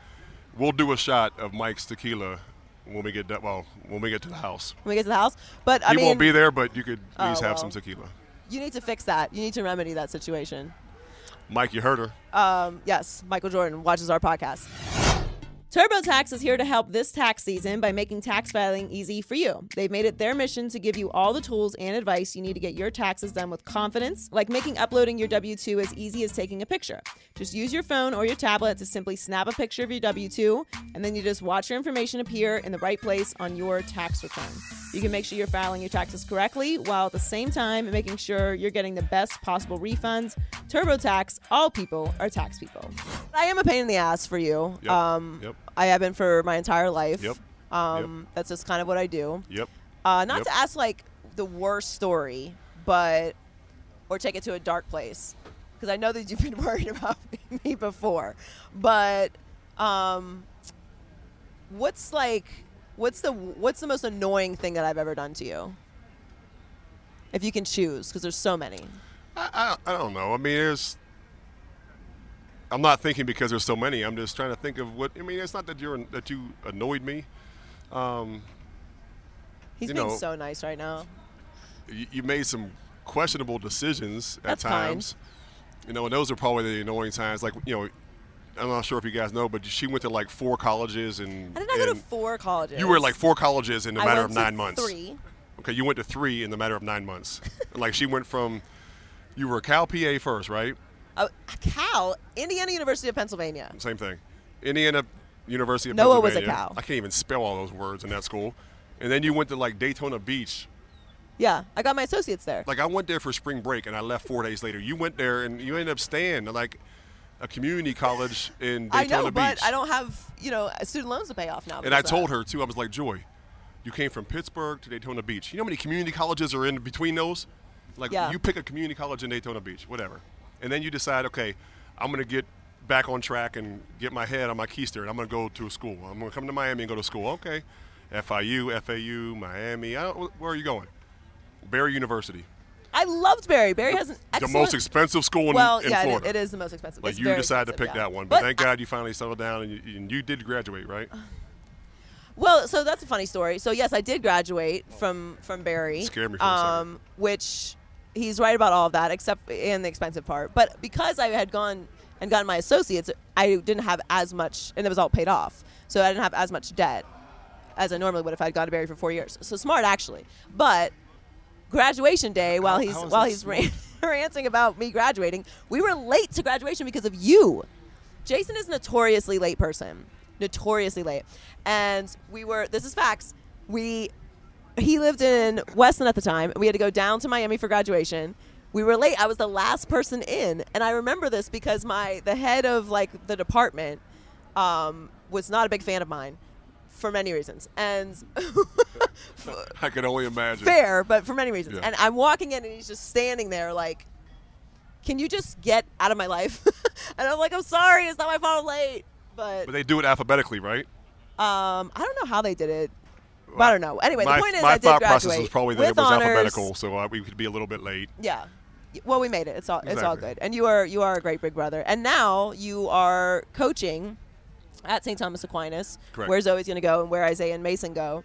[SPEAKER 2] we'll do a shot of Mike's tequila when we get that. Well, when we get to the house.
[SPEAKER 1] when we get to the house. But I
[SPEAKER 2] he
[SPEAKER 1] mean,
[SPEAKER 2] won't be there, but you could at
[SPEAKER 1] Oh,
[SPEAKER 2] least have
[SPEAKER 1] well.
[SPEAKER 2] some tequila.
[SPEAKER 1] you need to fix that. You need to remedy that situation.
[SPEAKER 2] Mike, you heard her.
[SPEAKER 1] Um, yes, Michael Jordan watches our podcast. TurboTax is here to help this tax season by making tax filing easy for you. They've made it their mission to give you all the tools and advice you need to get your taxes done with confidence, like making uploading your W 2 as easy as taking a picture. Just use your phone or your tablet to simply snap a picture of your W 2, and then you just watch your information appear in the right place on your tax return. You can make sure you're filing your taxes correctly while at the same time making sure you're getting the best possible refunds. TurboTax, all people are tax people. I am a pain in the ass for you.
[SPEAKER 2] Yep.
[SPEAKER 1] Um,
[SPEAKER 2] Yep.
[SPEAKER 1] I have been for my entire life.
[SPEAKER 2] Yep.
[SPEAKER 1] Um, That's just kind of what I do.
[SPEAKER 2] Yep.
[SPEAKER 1] Uh, not
[SPEAKER 2] Yep.
[SPEAKER 1] to ask like the worst story, but or take it to a dark place, because I know that you've been <laughs> worried about <laughs> me before. But um, what's like, what's the what's the most annoying thing that I've ever done to you? If you can choose, because there's so many.
[SPEAKER 2] I, I, I don't know. I mean, there's. I'm not thinking because there's so many. I'm just trying to think of what. I mean, it's not that you're that you annoyed me. Um,
[SPEAKER 1] He's being
[SPEAKER 2] know-
[SPEAKER 1] so nice right now.
[SPEAKER 2] you, you made some questionable decisions at
[SPEAKER 1] That's
[SPEAKER 2] times. You know, and those are probably the annoying times. Like, you know, I'm not sure if you guys know, but she went to like four colleges and.
[SPEAKER 1] I did not go to four colleges.
[SPEAKER 2] You were like four colleges in a matter of nine months.
[SPEAKER 1] Three.
[SPEAKER 2] Okay, you went to three in the matter of nine months. <laughs> like she went from, you were a Cal PA first, right?
[SPEAKER 1] Uh, Cal, Indiana University of Pennsylvania.
[SPEAKER 2] Same thing. Indiana University of Pennsylvania.
[SPEAKER 1] Noah was a cow.
[SPEAKER 2] I can't even spell all those words in that school. And then you went to like Daytona Beach.
[SPEAKER 1] Yeah, I got my associates there.
[SPEAKER 2] Like I went there for spring break and I left four days later. You went there and you ended up staying at like a community college in Daytona <laughs> Beach.
[SPEAKER 1] I know,
[SPEAKER 2] Beach.
[SPEAKER 1] but I don't have you know student loans to pay off now.
[SPEAKER 2] And I told her too. I was like, Joy, you came from Pittsburgh to Daytona Beach. You know how many community colleges are in between those? Like
[SPEAKER 1] Yeah.
[SPEAKER 2] you pick a community college in Daytona Beach, whatever, and then you decide, okay, I'm gonna get back on track and get my head on my keister, and I'm gonna go to a school. I'm gonna come to Miami and go to school. Okay, FIU, FAU, Miami. I don't, where are you going? Barry University,
[SPEAKER 1] I loved Barry. Barry has an
[SPEAKER 2] the most expensive school in,
[SPEAKER 1] well,
[SPEAKER 2] in
[SPEAKER 1] yeah, it-
[SPEAKER 2] Florida.
[SPEAKER 1] it is the most expensive.
[SPEAKER 2] Like
[SPEAKER 1] It's
[SPEAKER 2] you decided to pick
[SPEAKER 1] yeah.
[SPEAKER 2] that one, but, thank
[SPEAKER 1] I-
[SPEAKER 2] God you finally settled down and you, and you did graduate, right? <sighs>
[SPEAKER 1] Well, so that's a funny story. So yes, I did graduate from from Barry.
[SPEAKER 2] Scared me for a second.
[SPEAKER 1] um, which he's right about all of that, except in the expensive part. But because I had gone and gotten my associates, I didn't have as much, and it was all paid off. So I didn't have as much debt as I normally would if I'd gone to Barry for four years. So smart, actually. But graduation day, while he's while he's ran- <laughs> ranting about me graduating, we were late to graduation because of you. Jason is a notoriously late person, notoriously late, and we were. This is facts. We he lived in Weston at the time. And we had to go down to Miami for graduation. We were late. I was the last person in, and I remember this because my the head of like the department um, was not a big fan of mine for many reasons, and <laughs>
[SPEAKER 2] I can only imagine.
[SPEAKER 1] fair, but for many reasons.
[SPEAKER 2] Yeah.
[SPEAKER 1] And I'm walking in, and he's just standing there, like, "Can you just get out of my life?" <laughs> and I'm like, "I'm sorry, it's not my fault. I'm late." But
[SPEAKER 2] But they do it alphabetically, right?
[SPEAKER 1] um, I don't know how they did it. But I don't know. Anyway,
[SPEAKER 2] my,
[SPEAKER 1] the point is,
[SPEAKER 2] my
[SPEAKER 1] I did
[SPEAKER 2] thought process was probably that it was
[SPEAKER 1] honors.
[SPEAKER 2] alphabetical, so uh, we could be a little bit late.
[SPEAKER 1] Yeah. Well, we made it. It's all it's all good. And you are you are a great big brother. And now you are coaching at St. Thomas Aquinas,
[SPEAKER 2] Correct.
[SPEAKER 1] where Zoe's going to go and where Isaiah and Mason go.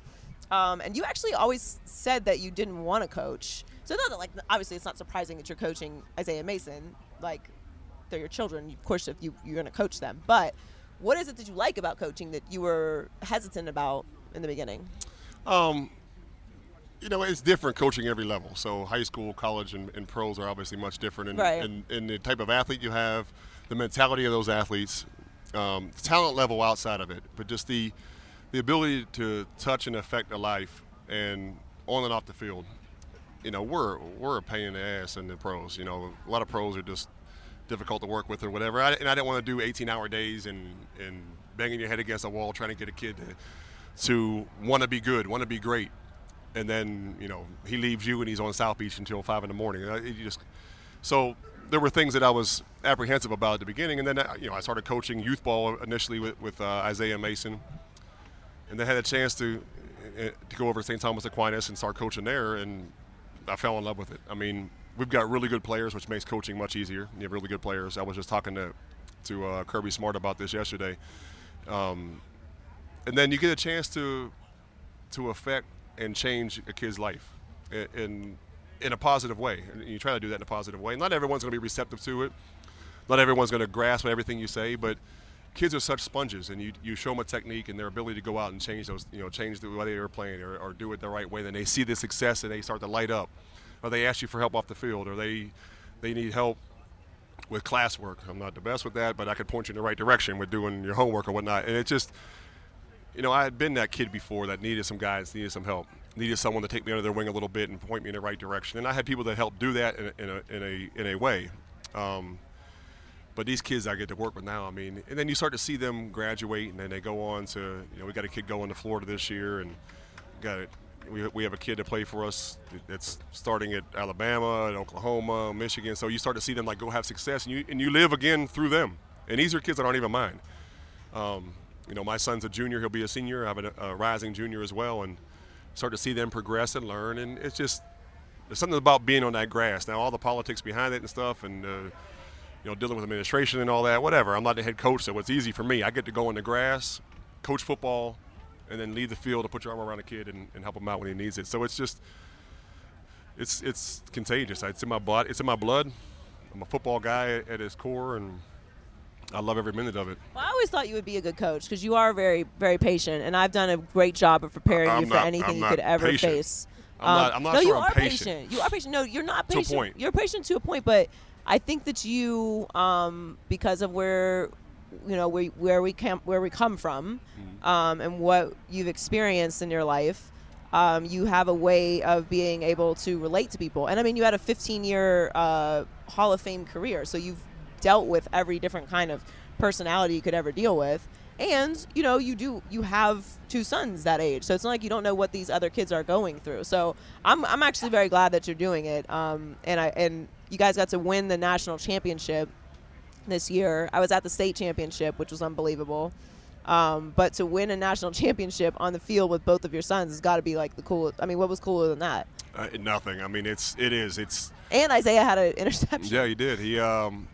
[SPEAKER 1] Um, and you actually always said that you didn't want to coach. So not that like obviously it's not surprising that you're coaching Isaiah and Mason. Like they're your children. Of course, if you you're going to coach them. But what is it that you like about coaching that you were hesitant about in the beginning?
[SPEAKER 2] Um, you know, it's different coaching every level. So high school, college, and, and pros are obviously much different. And,
[SPEAKER 1] Right.
[SPEAKER 2] and, and the type of athlete you have, the mentality of those athletes, um, talent level outside of it, but just the the ability to touch and affect a life and on and off the field. You know, we're we're a pain in the ass in the pros. You know, a lot of pros are just difficult to work with or whatever. I, and I didn't want to do 18-hour days and and banging your head against a wall trying to get a kid to to want to be good, want to be great, and then you know he leaves you and he's on South Beach until five in the morning. Uh, You just so there were things that I was apprehensive about at the beginning, and then uh, you know I started coaching youth ball initially with, with uh, Isaiah Mason, and then had a chance to uh, to go over to St. Thomas Aquinas and start coaching there, and I fell in love with it. I mean, we've got really good players, which makes coaching much easier. You have really good players. I was just talking to to uh, Kirby Smart about this yesterday, um, and then you get a chance to to affect and change a kid's life in in, a positive way. And you try to do that in a positive way. Not everyone's going to be receptive to it. Not everyone's going to grasp everything you say, but kids are such sponges, and you, you show them a technique and their ability to go out and change those, you know, change the way they are playing or, or do it the right way. Then they see the success and they start to light up, or they ask you for help off the field, or they they need help with classwork. I'm not the best with that, but I could point you in the right direction with doing your homework or whatnot. And it just, you know, I had been that kid before that needed some guys, needed some help, needed someone to take me under their wing a little bit and point me in the right direction. And I had people that helped do that in a in a in a, in a way. Um, but these kids I get to work with now, I mean, and then you start to see them graduate, and then they go on to, you know, we got a kid going to Florida this year, and got it. We, we have a kid to play for us that's starting at Alabama and Oklahoma, Michigan. So you start to see them like go have success, and you and you live again through them. And these are kids that aren't even mine. Um, you know, my son's a junior; he'll be a senior. I have a, a rising junior as well, and start to see them progress and learn. And it's just there's something about being on that grass. Now, all the politics behind it and stuff, and uh, you know, dealing with administration and all that, whatever. I'm not the head coach, so it's easy for me. I get to go in the grass, coach football, and then leave the field to put your arm around a kid and, and help him out when he needs it. So it's just, it's it's contagious. It's in my blood. It's in my blood. I'm a football guy at his core, and I love every minute of it.
[SPEAKER 1] Well, I always thought you would be a good coach because you are very, very patient, and I've done a great job of preparing
[SPEAKER 2] I'm
[SPEAKER 1] you for
[SPEAKER 2] not-
[SPEAKER 1] anything
[SPEAKER 2] I'm
[SPEAKER 1] you could ever
[SPEAKER 2] patient.
[SPEAKER 1] face.
[SPEAKER 2] I'm not- I'm not
[SPEAKER 1] no,
[SPEAKER 2] sure
[SPEAKER 1] you
[SPEAKER 2] I'm
[SPEAKER 1] are
[SPEAKER 2] patient.
[SPEAKER 1] You are patient. No, you're not
[SPEAKER 2] To a
[SPEAKER 1] patient.
[SPEAKER 2] point.
[SPEAKER 1] You're patient to a point, but I think that you, um, because of where, you know, we, where we come, where we come from,
[SPEAKER 2] Mm-hmm.
[SPEAKER 1] um, and what you've experienced in your life. Um, you have a way of being able to relate to people, and I mean, you had a 15-year uh, Hall of Fame career, so you've dealt with every different kind of personality you could ever deal with. And you know you do you have two sons that age. So it's not like you don't know what these other kids are going through. So i'm, I'm actually very glad that you're doing it. Um, and i and you guys got to win the national championship this year. I was at the state championship which was unbelievable. Um, but to win a national <laughs> championship on the field with both of your sons has got to be like the coolest i mean what was cooler than that?
[SPEAKER 2] Uh, nothing. I mean, it's it is. It's
[SPEAKER 1] and isaiah had an <laughs> interception.
[SPEAKER 2] Yeah, he did. He um,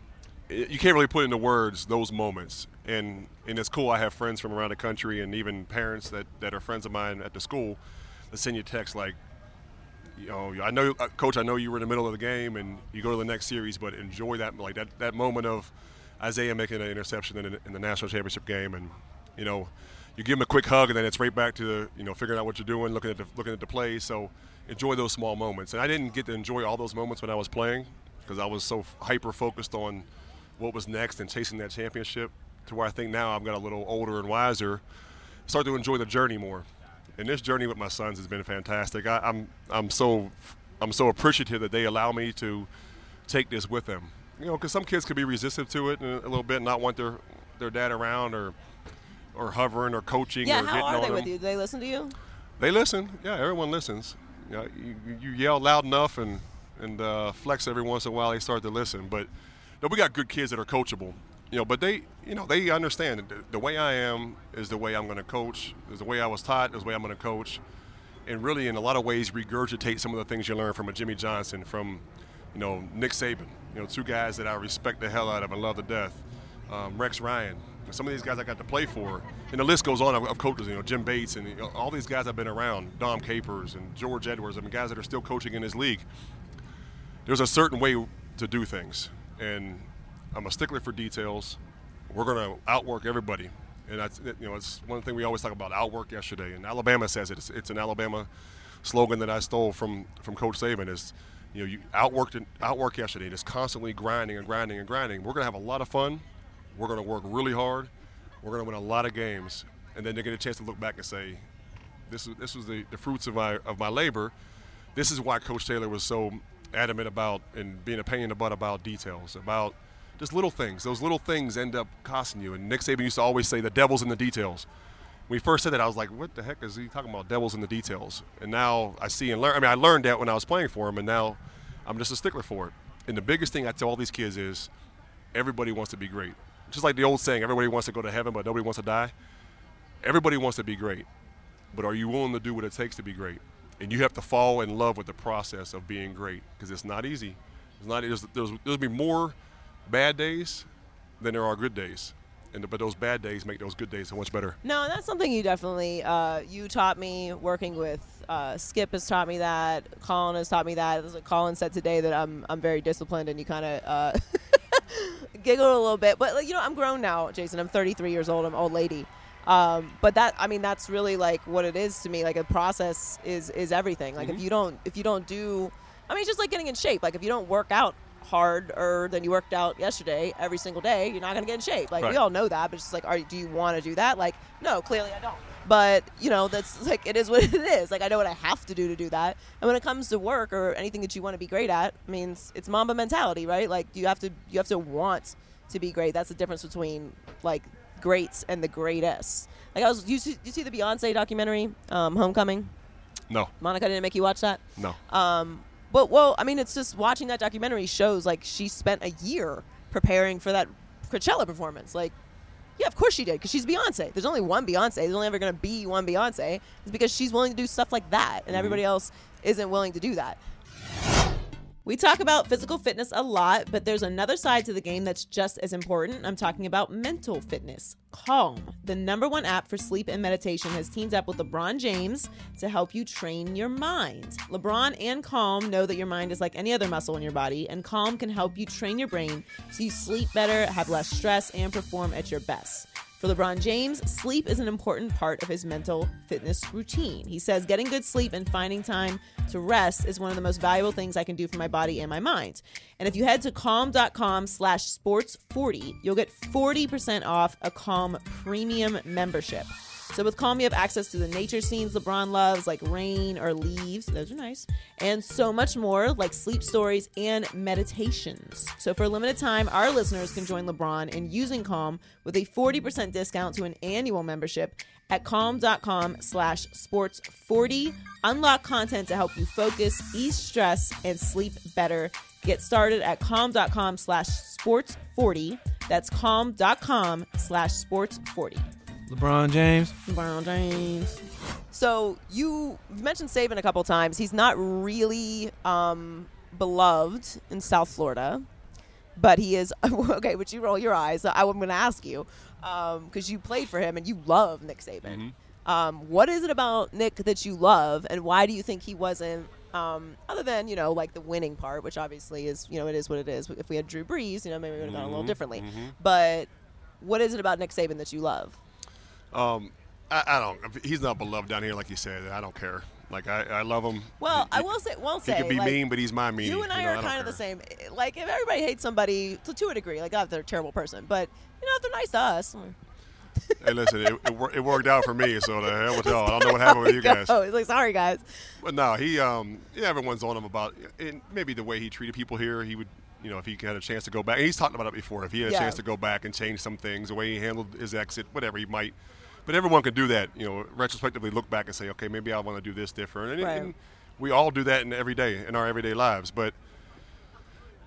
[SPEAKER 2] you can't really put into words those moments, and and it's cool. I have friends from around the country, and even parents that that are friends of mine at the school that send you texts like, you know, I know, uh, coach, I know you were in the middle of the game, and you go to the next series, but enjoy that like that that moment of Isaiah making an interception in, the- in the national championship game, and you know. You give him a quick hug, and then it's right back to you know figuring out what you're doing, looking at the looking at the play. So enjoy those small moments. And I didn't get to enjoy all those moments when I was playing because I was so hyper focused on what was next and chasing that championship. To where I think now I've got a little older and wiser, start to enjoy the journey more. And this journey with my sons has been fantastic. I, I'm I'm so I'm so appreciative that they allow me to take this with them. You know, because some kids could be resistant to it a a little bit, and not want their their dad around or or hovering or coaching
[SPEAKER 1] yeah
[SPEAKER 2] or
[SPEAKER 1] how
[SPEAKER 2] getting
[SPEAKER 1] are they
[SPEAKER 2] them.
[SPEAKER 1] with you do they listen to you
[SPEAKER 2] They listen. Yeah, everyone listens. You, know, you, you yell loud enough and and uh, flex every once in a while. They start to listen. But no, we got good kids that are coachable. You know, but they you know they understand the, the way I am is the way I'm going to coach. Is the way I was taught. Is the way I'm going to coach. And really, in a lot of ways, regurgitate some of the things you learn from a Jimmy Johnson, from you know Nick Saban. You know, two guys that I respect the hell out of and love to death. Um, Rex Ryan. Some of these guys I got to play for, and the list goes on of, of coaches. You know, Jim Bates and you know, all these guys I've been around, Dom Capers and George Edwards. I mean, guys that are still coaching in this league. There's a certain way to do things, and I'm a stickler for details. We're going to outwork everybody, and that's you know it's one thing we always talk about. Outwork yesterday, and Alabama says it. It's, it's an Alabama slogan that I stole from from Coach Saban. Is you know, you outworked outwork yesterday, just constantly grinding and grinding and grinding. We're gonna have a lot of fun. We're gonna work really hard. We're gonna win a lot of games, and then they get a chance to look back and say, "This is this was the, the fruits of my of my labor." This is why Coach Taylor was so adamant about and being a pain in the butt about details, about just little things. Those little things end up costing you. And Nick Saban used to always say, "The devil's in the details." When he first said that, I was like, "What the heck is he talking about? Devils in the details?" And now I see and learn. I mean, I learned that when I was playing for him, and now I'm just a stickler for it. And the biggest thing I tell all these kids is, everybody wants to be great. Just like the old saying, everybody wants to go to heaven, but nobody wants to die. Everybody wants to be great, but are you willing to do what it takes to be great? And you have to fall in love with the process of being great because it's not easy. It's not. There's, there's, there'll be more bad days than there are good days, and but those bad days make those good days so much better.
[SPEAKER 1] No, that's something you definitely uh, you taught me working with uh, Skip has taught me that. Colin has taught me that. As Colin said today that I'm I'm very disciplined, and you kind of uh, <laughs> giggled a little bit. But like, you know, I'm grown now, Jason. I'm 33 years old. I'm old lady. Um, but that I mean that's really like what it is to me. Like a process is is everything. Like if you don't if you don't do, I mean it's just like getting in shape. Like if you don't work out harder than you worked out yesterday every single day, you're not gonna get in shape. Like we all know that, but it's just like, are do you want to do that? Like no, clearly I don't. But you know that's <laughs> like it is what <laughs> it is. Like I know what I have to do to do that. And when it comes to work or anything that you want to be great at, I mean it's, it's Mamba mentality, right? Like you have to you have to want to be great. That's the difference between like greats and the greatest. Like I was, you see, you see the Beyonce documentary, um, Homecoming.
[SPEAKER 2] No,
[SPEAKER 1] Monica didn't make you watch that.
[SPEAKER 2] no.
[SPEAKER 1] Um, but well, I mean, it's just watching that documentary shows like she spent a year preparing for that Coachella performance. Like, yeah, of course she did, because she's Beyonce. There's only one Beyonce. There's only ever gonna be one Beyonce. It's because she's willing to do stuff like that, and everybody else isn't willing to do that. We talk about physical fitness a lot, but there's another side to the game that's just as important. I'm talking about mental fitness. Calm, the number one app for sleep and meditation, has teamed up with LeBron James to help you train your mind. LeBron and Calm know that your mind is like any other muscle in your body, and Calm can help you train your brain so you sleep better, have less stress, and perform at your best. For LeBron James, sleep is an important part of his mental fitness routine. He says getting good sleep and finding time to rest is one of the most valuable things I can do for my body and my mind. And if you head to calm.com slash sports 40, you'll get 40% off a Calm premium membership. So with Calm, you have access to the nature scenes LeBron loves, like rain or leaves. Those are nice. And so much more, like sleep stories and meditations. So for a limited time, our listeners can join LeBron in using Calm with a 40% discount to an annual membership at calm.com slash sports 40. Unlock content to help you focus, ease stress, and sleep better. Get started at calm.com slash sports 40. That's calm.com slash sports 40.
[SPEAKER 3] LeBron James.
[SPEAKER 1] LeBron James. So you mentioned Saban a couple times. He's not really um, beloved in South Florida, but he is. <laughs> Okay, but you roll your eyes. I, I'm going to ask you because you played for him and you love Nick Saban. Um, what is it about Nick that you love, and why do you think he wasn't? Um, other than you know, like the winning part, which obviously is you know it is what it is. If we had Drew Brees, you know, maybe we would have gone a little differently. But what is it about Nick Saban that you love?
[SPEAKER 2] Um, I, I don't. He's not beloved down here, like you said. I don't care. Like I, I love him.
[SPEAKER 1] Well,
[SPEAKER 2] He-
[SPEAKER 1] I will say, will say, He
[SPEAKER 2] could be
[SPEAKER 1] like,
[SPEAKER 2] mean, but he's my mean.
[SPEAKER 1] You and I
[SPEAKER 2] know,
[SPEAKER 1] are
[SPEAKER 2] don't
[SPEAKER 1] kind of the same. Like, if everybody hates somebody to, to a degree, like, not that they're a terrible person, but you know, if they're nice to us,
[SPEAKER 2] Hey, listen, it, it, it worked out for me, so the hell with <laughs> y'all. I don't know what happened with you <laughs> guys.
[SPEAKER 1] Oh, he's like, sorry, guys.
[SPEAKER 2] But no, he um, yeah, everyone's on him about and maybe the way he treated people here. He would, you know, if he had a chance to go back. He's talked about it before. If he had a
[SPEAKER 1] Yeah.
[SPEAKER 2] chance to go back and change some things, the way he handled his exit, whatever he might. But everyone can do that. You know, retrospectively look back and say, okay, maybe I want to do this different. And,
[SPEAKER 1] Right.
[SPEAKER 2] and we all do that in every day in our everyday lives. But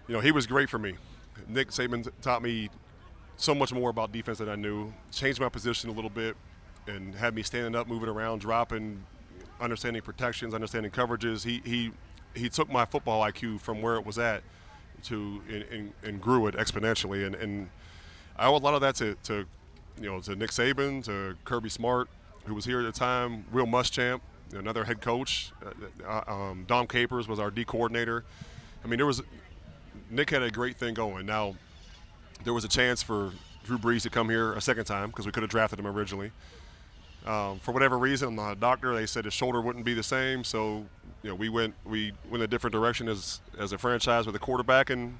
[SPEAKER 2] you know, he was great for me. Nick Saban taught me so much more about defense than I knew. Changed my position a little bit, and had me standing up, moving around, dropping, understanding protections, understanding coverages. He he he took my football IQ from where it was at to and, and, and grew it exponentially. And, and I owe a lot of that to, to you know to Nick Saban, to Kirby Smart, who was here at the time, Will Muschamp, another head coach. Uh, uh, um, Dom Capers was our D coordinator. I mean, there was Nick had a great thing going. Now there was a chance for Drew Brees to come here a second time because we could have drafted him originally. Um, for whatever reason, I'm not a doctor. They said his shoulder wouldn't be the same, so you know we went we went a different direction as as a franchise with a quarterback and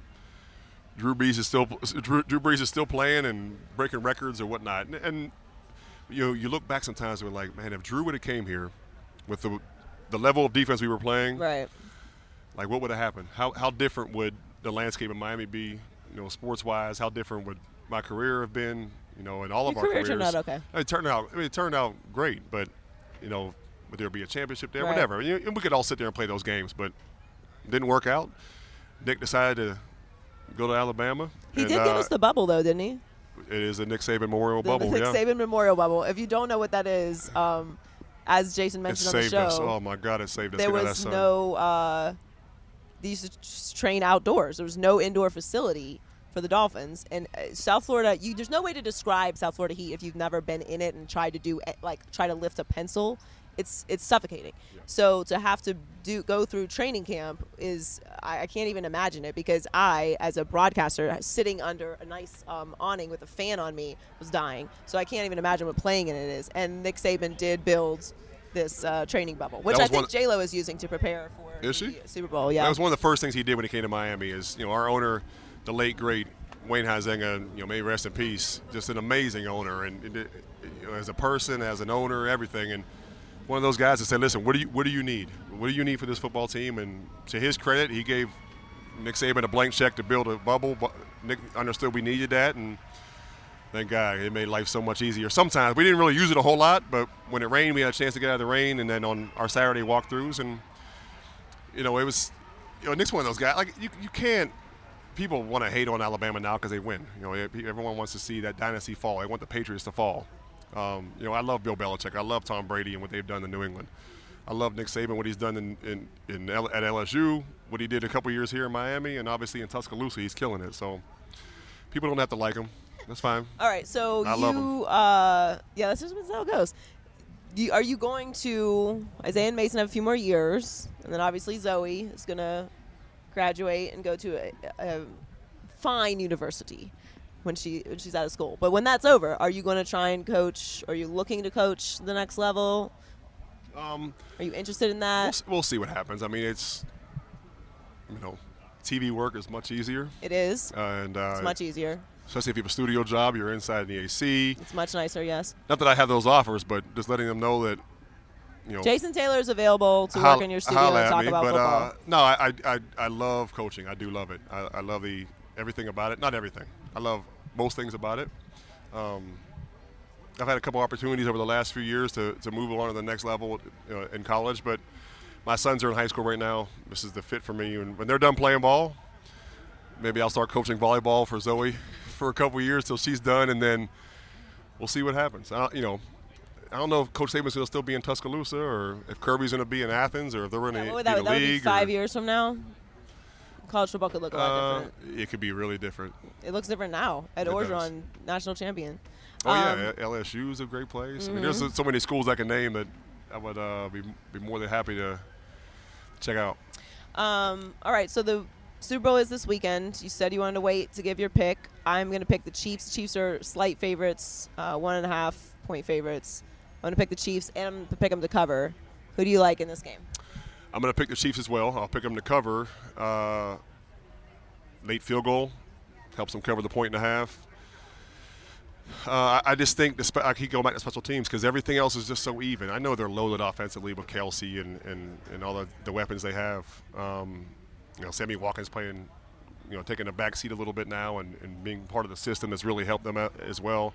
[SPEAKER 2] Drew Brees is still Drew, Drew Brees is still playing and breaking records or whatnot. And, and you know you look back sometimes and we're like, man, if Drew would have came here with the the level of defense we were playing,
[SPEAKER 1] Right.
[SPEAKER 2] like what would have happened? How how different would the landscape of Miami be? You know, sports wise, how different would my career have been? You know, and all of
[SPEAKER 1] Your
[SPEAKER 2] our
[SPEAKER 1] career
[SPEAKER 2] careers.
[SPEAKER 1] turned out okay.
[SPEAKER 2] It turned out. I mean, it turned out great, but you know, would there be a championship there?
[SPEAKER 1] Right.
[SPEAKER 2] Whatever. You and we could all sit there and play those games, but didn't work out. Nick decided to go to Alabama.
[SPEAKER 1] He
[SPEAKER 2] and,
[SPEAKER 1] did give
[SPEAKER 2] uh,
[SPEAKER 1] us the bubble, though, didn't he?
[SPEAKER 2] It is a Nick Saban Memorial
[SPEAKER 1] The
[SPEAKER 2] bubble.
[SPEAKER 1] Nick
[SPEAKER 2] yeah.
[SPEAKER 1] Saban Memorial Bubble. If you don't know what that is, um, as Jason
[SPEAKER 2] It
[SPEAKER 1] mentioned on the
[SPEAKER 2] saved
[SPEAKER 1] show,
[SPEAKER 2] us. Oh my God! It saved us.
[SPEAKER 1] there
[SPEAKER 2] Get out of that
[SPEAKER 1] was no. Uh, they just train outdoors. There was no indoor facility for the Dolphins. And uh, South Florida, you there's no way to describe South Florida Heat if you've never been in it and tried to do eh, like try to lift a pencil. It's it's suffocating. So to have to do go through training camp is I, I can't even imagine it because I, as a broadcaster, sitting under a nice um, awning with a fan on me, was dying. So I can't even imagine what playing in it is. And Nick Saban did build this uh, training bubble, which I think J Lo is using to prepare for
[SPEAKER 2] Is she?
[SPEAKER 1] Super Bowl. Yeah,
[SPEAKER 2] That was one of the first things he did when he came to Miami. Is you know our owner, the late great Wayne Huizenga, you know may rest in peace. Just an amazing owner, and it- you know, as a person, as an owner, everything. And one of those guys that said, "Listen, what do you what do you need? What do you need for this football team?" And to his credit, he gave Nick Saban a blank check to build a bubble. But Nick understood we needed that, and thank God it made life so much easier. Sometimes we didn't really use it a whole lot, but when it rained, we had a chance to get out of the rain, and then on our Saturday walkthroughs and you know, it was, you know, Nick's one of those guys. Like you, you can't. People want to hate on Alabama now because they win. You know, everyone wants to see that dynasty fall. They want the Patriots to fall. Um, you know, I love Bill Belichick. I love Tom Brady and what they've done in New England. I love Nick Saban, what he's done in, in, in L- at LSU, what he did a couple years here in Miami, and obviously in Tuscaloosa, he's killing it. So people don't have to like him. That's fine.
[SPEAKER 1] All right, so
[SPEAKER 2] I
[SPEAKER 1] you, uh, yeah, that's just how it goes. You, are you going to Isaiah and Mason have a few more years, and then obviously Zoe is gonna graduate and go to a, a fine university when she when she's out of school. But when that's over, are you going to try and coach? Are you looking to coach the next level?
[SPEAKER 2] Um,
[SPEAKER 1] Are you interested in
[SPEAKER 2] we'll,
[SPEAKER 1] that?
[SPEAKER 2] we'll see what happens. I mean, it's you know, TV work is much easier,
[SPEAKER 1] It is.
[SPEAKER 2] and uh,
[SPEAKER 1] It's much easier.
[SPEAKER 2] especially if you have a studio job, you're inside in the AC.
[SPEAKER 1] It's much nicer. Yes.
[SPEAKER 2] Not that I have those offers, but just letting them know that you know.
[SPEAKER 1] Jason Taylor is available to
[SPEAKER 2] holla-
[SPEAKER 1] work in your studio and talk
[SPEAKER 2] me,
[SPEAKER 1] about
[SPEAKER 2] but,
[SPEAKER 1] football.
[SPEAKER 2] Uh, no, I, I, I, I love coaching. I do love it. I, I love the everything about it. Not everything. I love most things about it. Um, I've had a couple opportunities over the last few years to, to move on to the next level uh, in college, but my sons are in high school right now. This is the fit for me. And when they're done playing ball, maybe I'll start coaching volleyball for Zoe <laughs> for a couple years till she's done, and then we'll see what happens. I, you know, I don't know if Coach Saban's going to still be in Tuscaloosa, or if Kirby's going to be in Athens, or if they're going
[SPEAKER 1] Yeah,
[SPEAKER 2] to
[SPEAKER 1] what would
[SPEAKER 2] be
[SPEAKER 1] that,
[SPEAKER 2] in
[SPEAKER 1] that
[SPEAKER 2] the
[SPEAKER 1] would be
[SPEAKER 2] league.
[SPEAKER 1] five
[SPEAKER 2] or,
[SPEAKER 1] years from now? College football could look a lot
[SPEAKER 2] uh,
[SPEAKER 1] different.
[SPEAKER 2] it could be really different.
[SPEAKER 1] It looks different now. at
[SPEAKER 2] It does.
[SPEAKER 1] National champion.
[SPEAKER 2] Oh
[SPEAKER 1] Um,
[SPEAKER 2] yeah, LSU is a great place. I mean,
[SPEAKER 1] mm-hmm.
[SPEAKER 2] there's so many schools I can name that I would uh, be be more than happy to check out.
[SPEAKER 1] Um, all right, so the Super Bowl is this weekend. You said you wanted to wait to give your pick. I'm going to pick the Chiefs. Chiefs are slight favorites, uh, one and a half point favorites. I'm going to pick the Chiefs, and I'm going to pick them to cover. Who do you like in this game?
[SPEAKER 2] I'm going to pick the Chiefs as well. I'll pick them to cover. Uh, late field goal helps them cover the point and a half. Uh, I- just think the spe- I keep going back to special teams because everything else is just so even. I know they're loaded offensively with Kelce and, and, and all the, the weapons they have. Um, you know, Sammy Watkins playing, you know, taking a back seat a little bit now and, and being part of the system has really helped them out as well.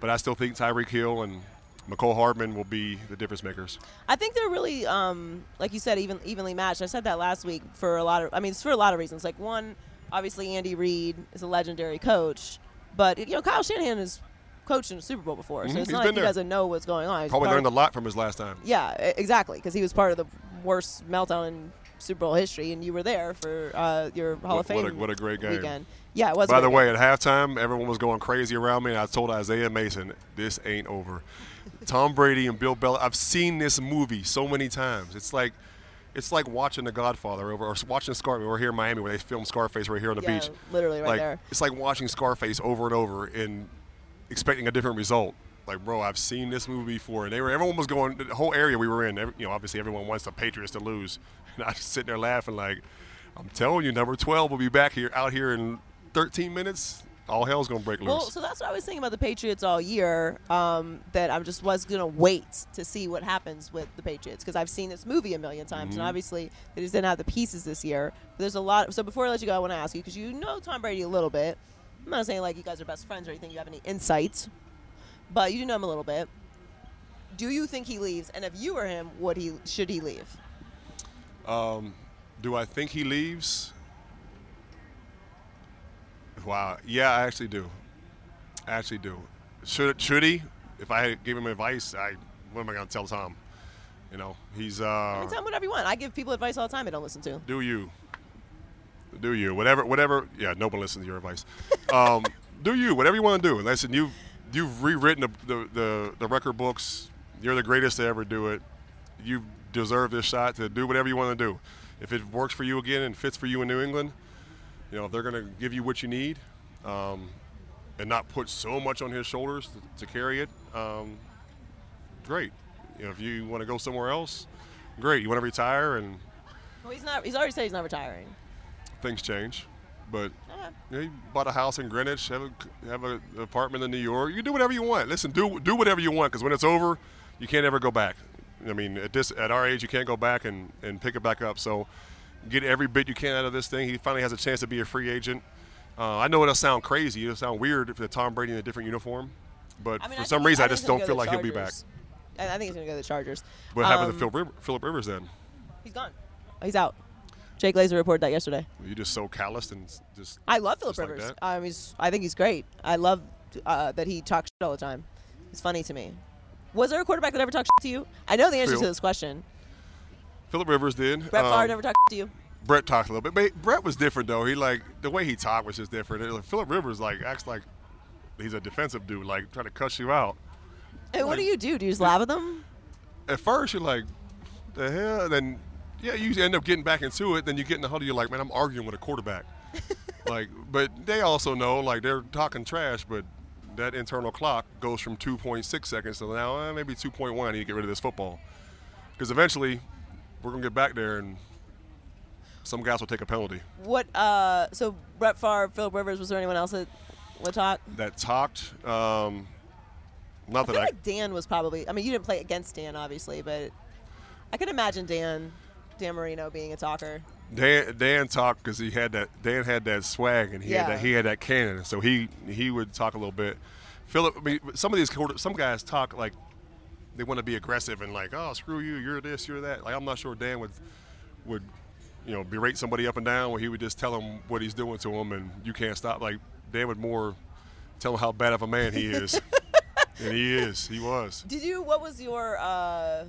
[SPEAKER 2] But I still think Tyreek Hill and Mecole Hardman will be the difference makers.
[SPEAKER 1] I think they're really, um, like you said, even evenly matched. I said that last week for a lot of. I mean, it's for a lot of reasons. Like one, obviously Andy Reid is a legendary coach, but you know Kyle Shanahan has coached in a Super Bowl before, so
[SPEAKER 2] Mhm,
[SPEAKER 1] it's
[SPEAKER 2] he's
[SPEAKER 1] not like he doesn't know what's going on. He's
[SPEAKER 2] Probably learned a lot from his last time.
[SPEAKER 1] Yeah, exactly, because he was part of the worst meltdown in Super Bowl history, and you were there for uh, your Hall
[SPEAKER 2] What-
[SPEAKER 1] of Fame.
[SPEAKER 2] what a- what a great game.
[SPEAKER 1] Weekend. Yeah, it was.
[SPEAKER 2] By the way,
[SPEAKER 1] game.
[SPEAKER 2] at halftime, everyone was going crazy around me, and I told Isaiah Mason, "This ain't over." <laughs> Tom Brady and Bill Belichick. I've seen this movie so many times. It's like, it's like watching The Godfather over, or watching Scarface. We're here in Miami where they filmed Scarface right here on the
[SPEAKER 1] Yeah,
[SPEAKER 2] beach.
[SPEAKER 1] literally right
[SPEAKER 2] like,
[SPEAKER 1] there.
[SPEAKER 2] It's like watching Scarface over and over and expecting a different result. like, bro, I've seen this movie before, and they were everyone was going the whole area we were in. Every, you know, obviously everyone wants the Patriots to lose, <laughs> and I was sitting there laughing like, I'm telling you, number 12 will be back here out here in 13 minutes. All hell's gonna break loose.
[SPEAKER 1] Well, so that's what I was thinking about the Patriots all year. Um, that I just was gonna wait to see what happens with the Patriots because I've seen this movie a million times,
[SPEAKER 2] Mm-hmm.
[SPEAKER 1] and obviously they just didn't have the pieces this year. But there's a lot. So before I let you go, I want to ask you because you know Tom Brady a little bit. I'm not saying like you guys are best friends or anything. You have any insights, but you do know him a little bit. Do you think he leaves? And if you were him, would he? Should he leave?
[SPEAKER 2] Do I think he leaves? Wow. Yeah, I actually do. I actually do. Should should he? If I gave him advice, I what am I gonna tell Tom? You know, he's
[SPEAKER 1] I
[SPEAKER 2] uh.
[SPEAKER 1] tell him whatever you want. I give people advice all the time. They don't listen to.
[SPEAKER 2] do you? Do you? Whatever, whatever. Yeah, no one listens to your advice. Um, <laughs> do you? Whatever you want to do. Listen, you've you've rewritten the, the the the record books. You're the greatest to ever do it. You deserve this shot to do whatever you want to do. If it works for you again and fits for you in New England, you know if they're going to give you what you need, um, and not put so much on his shoulders to, to carry it, um, great. You know, if you want to go somewhere else, great. You want to retire and
[SPEAKER 1] Well, he's not. He's already said he's not retiring.
[SPEAKER 2] things change. But
[SPEAKER 1] Okay.
[SPEAKER 2] you, know, you bought a house in Greenwich, have a have a, an apartment in New York. You can do whatever you want. Listen, do do whatever you want because when it's over, you can't ever go back. I mean, at this at our age, you can't go back and, and pick it back up. So get every bit you can out of this thing. He finally has a chance to be a free agent. Uh, I know it'll sound crazy. It'll sound weird for the Tom Brady in a different uniform, but
[SPEAKER 1] I mean,
[SPEAKER 2] for
[SPEAKER 1] I
[SPEAKER 2] some reason, I,
[SPEAKER 1] think
[SPEAKER 2] just don't feel like he'll be back.
[SPEAKER 1] I I think he's going to go to the Chargers.
[SPEAKER 2] What happened to
[SPEAKER 1] Um,
[SPEAKER 2] Phil Philip Rivers then?
[SPEAKER 1] He's gone. He's out. Jay Glazer reported that yesterday.
[SPEAKER 2] You're just so calloused and just.
[SPEAKER 1] I love Philip
[SPEAKER 2] like
[SPEAKER 1] Rivers.
[SPEAKER 2] that?
[SPEAKER 1] um, he's, I think he's great. I love uh, that he talks shit all the time. It's funny to me. Was there a quarterback that ever talked shit to you? I know the answer
[SPEAKER 2] Phil.
[SPEAKER 1] to this question.
[SPEAKER 2] Philip Rivers did.
[SPEAKER 1] Brett
[SPEAKER 2] Um,
[SPEAKER 1] Favre never talked to you.
[SPEAKER 2] Brett talked a little bit, but Brett was different though. He like the way he talked was just different. Like, Philip Rivers like acts like he's a defensive dude, like trying to cuss you out.
[SPEAKER 1] And what do you do? Do you just laugh at them?
[SPEAKER 2] At first, you're like, the hell, and then yeah, you end up getting back into it. Then you get in the huddle, you're like, man, I'm arguing with a quarterback. <laughs> like, but they also know like they're talking trash, but that internal clock goes from 2.6 seconds to now eh, maybe 2.1. I need to get rid of this football because eventually we're gonna get back there and. Some guys will take a penalty.
[SPEAKER 1] What? Uh, so Brett Favre, Philip Rivers. Was there anyone else that would talk?
[SPEAKER 2] that talked. Um, not
[SPEAKER 1] I
[SPEAKER 2] that
[SPEAKER 1] feel
[SPEAKER 2] I.
[SPEAKER 1] like Dan was probably. I mean, you didn't play against Dan, obviously, but I can imagine Dan, Dan Marino being a talker.
[SPEAKER 2] Dan, Dan talked because he had that. Dan had that swag and he had that. He had that cannon, so he he would talk a little bit. Philip, I mean, some of these some guys talk like they want to be aggressive and like, oh, screw you, you're this, you're that. Like I'm not sure Dan would would you know berate somebody up and down, where he would just tell him what he's doing to him and you can't stop. Like Dan would more tell him how bad of a man he is, <laughs> and he is. He was.
[SPEAKER 1] Did you? What was your? Uh,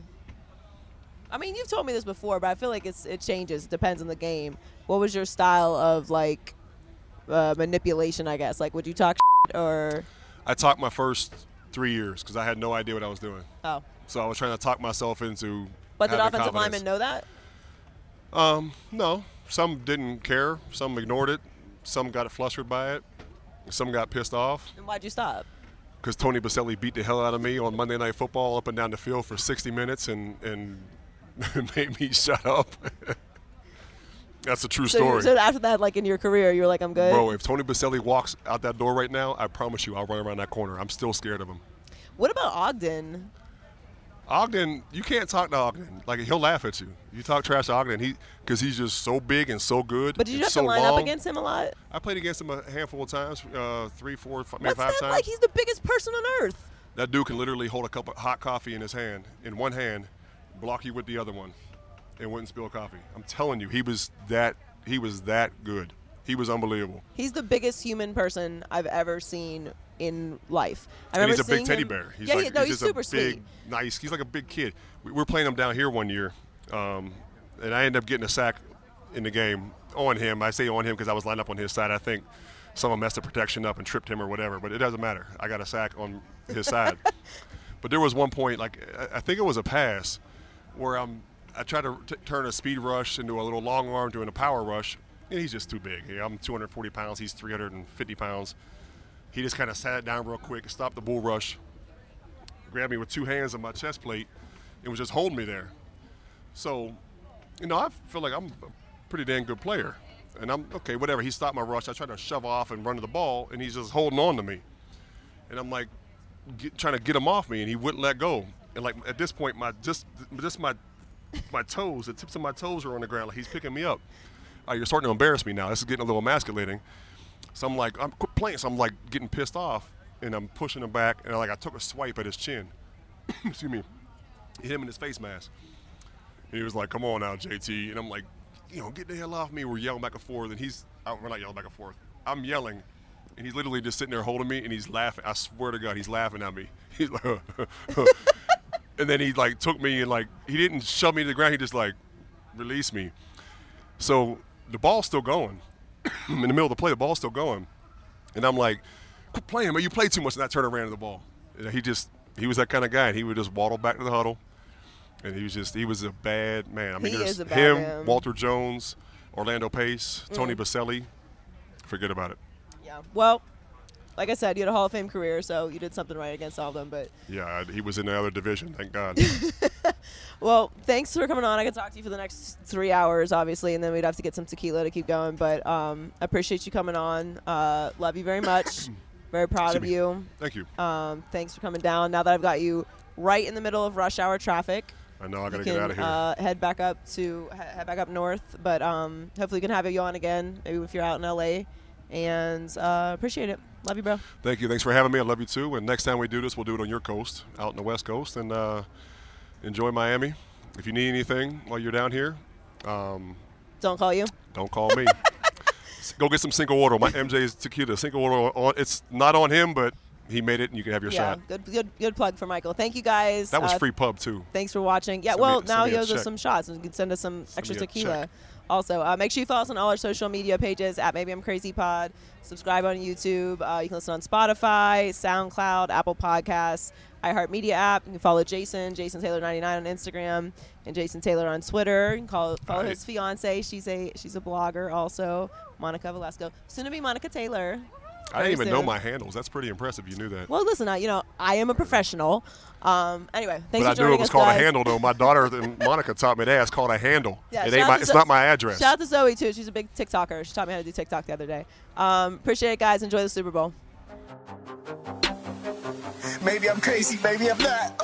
[SPEAKER 1] I mean, you've told me this before, but I feel like it's it changes. It depends on the game. What was your style of like uh, manipulation? I guess. Like, would you talk or?
[SPEAKER 2] I talked my first three years because I had no idea what I was doing.
[SPEAKER 1] Oh,
[SPEAKER 2] So I was trying to talk myself into.
[SPEAKER 1] but did offensive
[SPEAKER 2] confidence.
[SPEAKER 1] linemen know that?
[SPEAKER 2] Um, no. Some didn't care. Some ignored it. Some got flustered by it. Some got pissed off
[SPEAKER 1] And why'd you stop?
[SPEAKER 2] because Tony Boselli beat the hell out of me on Monday Night Football up and down the field for 60 minutes and and <laughs> made me <laughs> shut up. <laughs> That's a true
[SPEAKER 1] So,
[SPEAKER 2] story.
[SPEAKER 1] so after that, like in your career, you were like, I'm good.
[SPEAKER 2] Bro, if Tony Boselli walks out that door right now, I promise you I'll run around that corner. I'm still scared of him.
[SPEAKER 1] What about Ogden?
[SPEAKER 2] Ogden, you can't talk to Ogden. Like he'll laugh at you. You talk trash to Ogden, he because he's just so big and so good.
[SPEAKER 1] But did you have
[SPEAKER 2] so
[SPEAKER 1] to line
[SPEAKER 2] long.
[SPEAKER 1] up against him a lot?
[SPEAKER 2] I played against him a handful of times, uh, three, four, five, maybe
[SPEAKER 1] What's
[SPEAKER 2] five
[SPEAKER 1] that
[SPEAKER 2] times.
[SPEAKER 1] like? He's the biggest person on earth.
[SPEAKER 2] that dude can literally hold a cup of hot coffee in his hand, in one hand, block you with the other one, and wouldn't spill coffee. I'm telling you, he was that. He was that good. He was unbelievable.
[SPEAKER 1] He's the biggest human person I've ever seen in life. I
[SPEAKER 2] and he's a big teddy
[SPEAKER 1] him-
[SPEAKER 2] bear. He's
[SPEAKER 1] yeah,
[SPEAKER 2] like,
[SPEAKER 1] he, no, he's,
[SPEAKER 2] just
[SPEAKER 1] super
[SPEAKER 2] a big,
[SPEAKER 1] sweet.
[SPEAKER 2] nice. He's like a big kid. We we were playing him down here one year, um, and I ended up getting a sack in the game on him. I say on him because I was lined up on his side. I think someone messed the protection up and tripped him or whatever, but it doesn't matter. I got a sack on his side. <laughs> But there was one point, like I think it was a pass, where I'm I tried to t- turn a speed rush into a little long arm doing a power rush, and he's just too big. I'm 240 pounds. He's 350 pounds. He just kind of sat down real quick, stopped the bull rush, grabbed me with two hands on my chest plate and was just holding me there. So, you know, I feel like I'm a pretty damn good player. And I'm okay, whatever. He stopped my rush. I tried to shove off and run to the ball, and he's just holding on to me. And I'm like, get, trying to get him off me, and he wouldn't let go. And like at this point, my just just my my toes, the tips of my toes are on the ground. Like he's picking me up. Uh, you're starting to embarrass me now. This is getting a little emasculating. So I'm like, I'm quit playing. So I'm like getting pissed off, and I'm pushing him back, and like I took a swipe at his chin. <coughs> Excuse me. Hit him in his face mask. And he was like, "Come on now, JT," and I'm like, "You know, get the hell off me." We're yelling back and forth, and he's, oh, we're not yelling back and forth. I'm yelling, and he's literally just sitting there holding me, and he's laughing. I swear to God, he's laughing at me. <laughs> He's like, <laughs> <laughs> and then he like took me and like he didn't shove me to the ground. He just like released me. So the ball's still going <clears throat> in the middle of the play. The ball's still going, and I'm like, "Quit playing, man! You play too much." And I turned around to the ball. And he just he was that kind of guy, and he would just waddle back to the huddle. And he was just he was a bad man. I mean,
[SPEAKER 1] He
[SPEAKER 2] there's
[SPEAKER 1] is a bad
[SPEAKER 2] him,
[SPEAKER 1] man.
[SPEAKER 2] Walter Jones, Orlando Pace, Tony
[SPEAKER 1] Mm.
[SPEAKER 2] Boselli. Forget about it.
[SPEAKER 1] Yeah. Well, like I said, you had a Hall of Fame career, so you did something right against all of them. But
[SPEAKER 2] Yeah, he was in the other division. Thank God. <laughs>
[SPEAKER 1] well, thanks for coming on. I could talk to you for the next three hours, obviously, and then we'd have to get some tequila to keep going. But um, I appreciate you coming on. Uh, love you very much. <coughs> very proud of
[SPEAKER 2] me.
[SPEAKER 1] you.
[SPEAKER 2] Thank you.
[SPEAKER 1] Um, thanks for coming down. Now that I've got you right in the middle of rush hour traffic.
[SPEAKER 2] I know I
[SPEAKER 1] you
[SPEAKER 2] gotta
[SPEAKER 1] can
[SPEAKER 2] get out of here.
[SPEAKER 1] Uh, head back up to head back up north, but um, hopefully we can have you on again. Maybe if you're out in LA, and uh, appreciate it. Love you, bro.
[SPEAKER 2] Thank you. Thanks for having me. I love you too. And next time we do this, we'll do it on your coast, out in the West Coast, and uh, enjoy Miami. If you need anything while you're down here, um,
[SPEAKER 1] Don't call you.
[SPEAKER 2] don't call me. <laughs> Go get some Cincoro. My MJ's tequila. Cincoro. On, it's not on him, but he made it, and you can have your
[SPEAKER 1] yeah,
[SPEAKER 2] shot.
[SPEAKER 1] good, good, good plug for Michael. Thank you guys.
[SPEAKER 2] That was
[SPEAKER 1] Uh,
[SPEAKER 2] free pub too.
[SPEAKER 1] Thanks for watching. Yeah,
[SPEAKER 2] Send
[SPEAKER 1] well,
[SPEAKER 2] send
[SPEAKER 1] now he owes us some shots, and you can send us some extra tequila.
[SPEAKER 2] check.
[SPEAKER 1] Also, uh, make sure you follow us on all our social media pages at Maybe I'm Crazy Pod. Subscribe on YouTube. Uh, you can listen on Spotify, SoundCloud, Apple Podcasts, iHeartMedia app. You can follow Jason, Jason Taylor 99 on Instagram, and Jason Taylor on Twitter. You can call, follow
[SPEAKER 2] Right.
[SPEAKER 1] his fiance. She's a she's a blogger also, Monica Velasco. Soon to be Monica Taylor.
[SPEAKER 2] I didn't even know my handles. That's pretty impressive. You knew that.
[SPEAKER 1] Well, listen, I, you know, I am a professional. Um, anyway, thanks
[SPEAKER 2] but
[SPEAKER 1] for
[SPEAKER 2] I knew it was called
[SPEAKER 1] guys.
[SPEAKER 2] a handle, though. My <laughs> daughter and Monica taught me that. It's called a handle.
[SPEAKER 1] Yeah,
[SPEAKER 2] it ain't my, it's
[SPEAKER 1] Zo-
[SPEAKER 2] not my address.
[SPEAKER 1] Shout out to Zoe too. She's a big TikToker. She taught me how to do TikTok the other day. Um, appreciate it, guys. Enjoy the Super Bowl.
[SPEAKER 4] Maybe I'm crazy, maybe I'm not.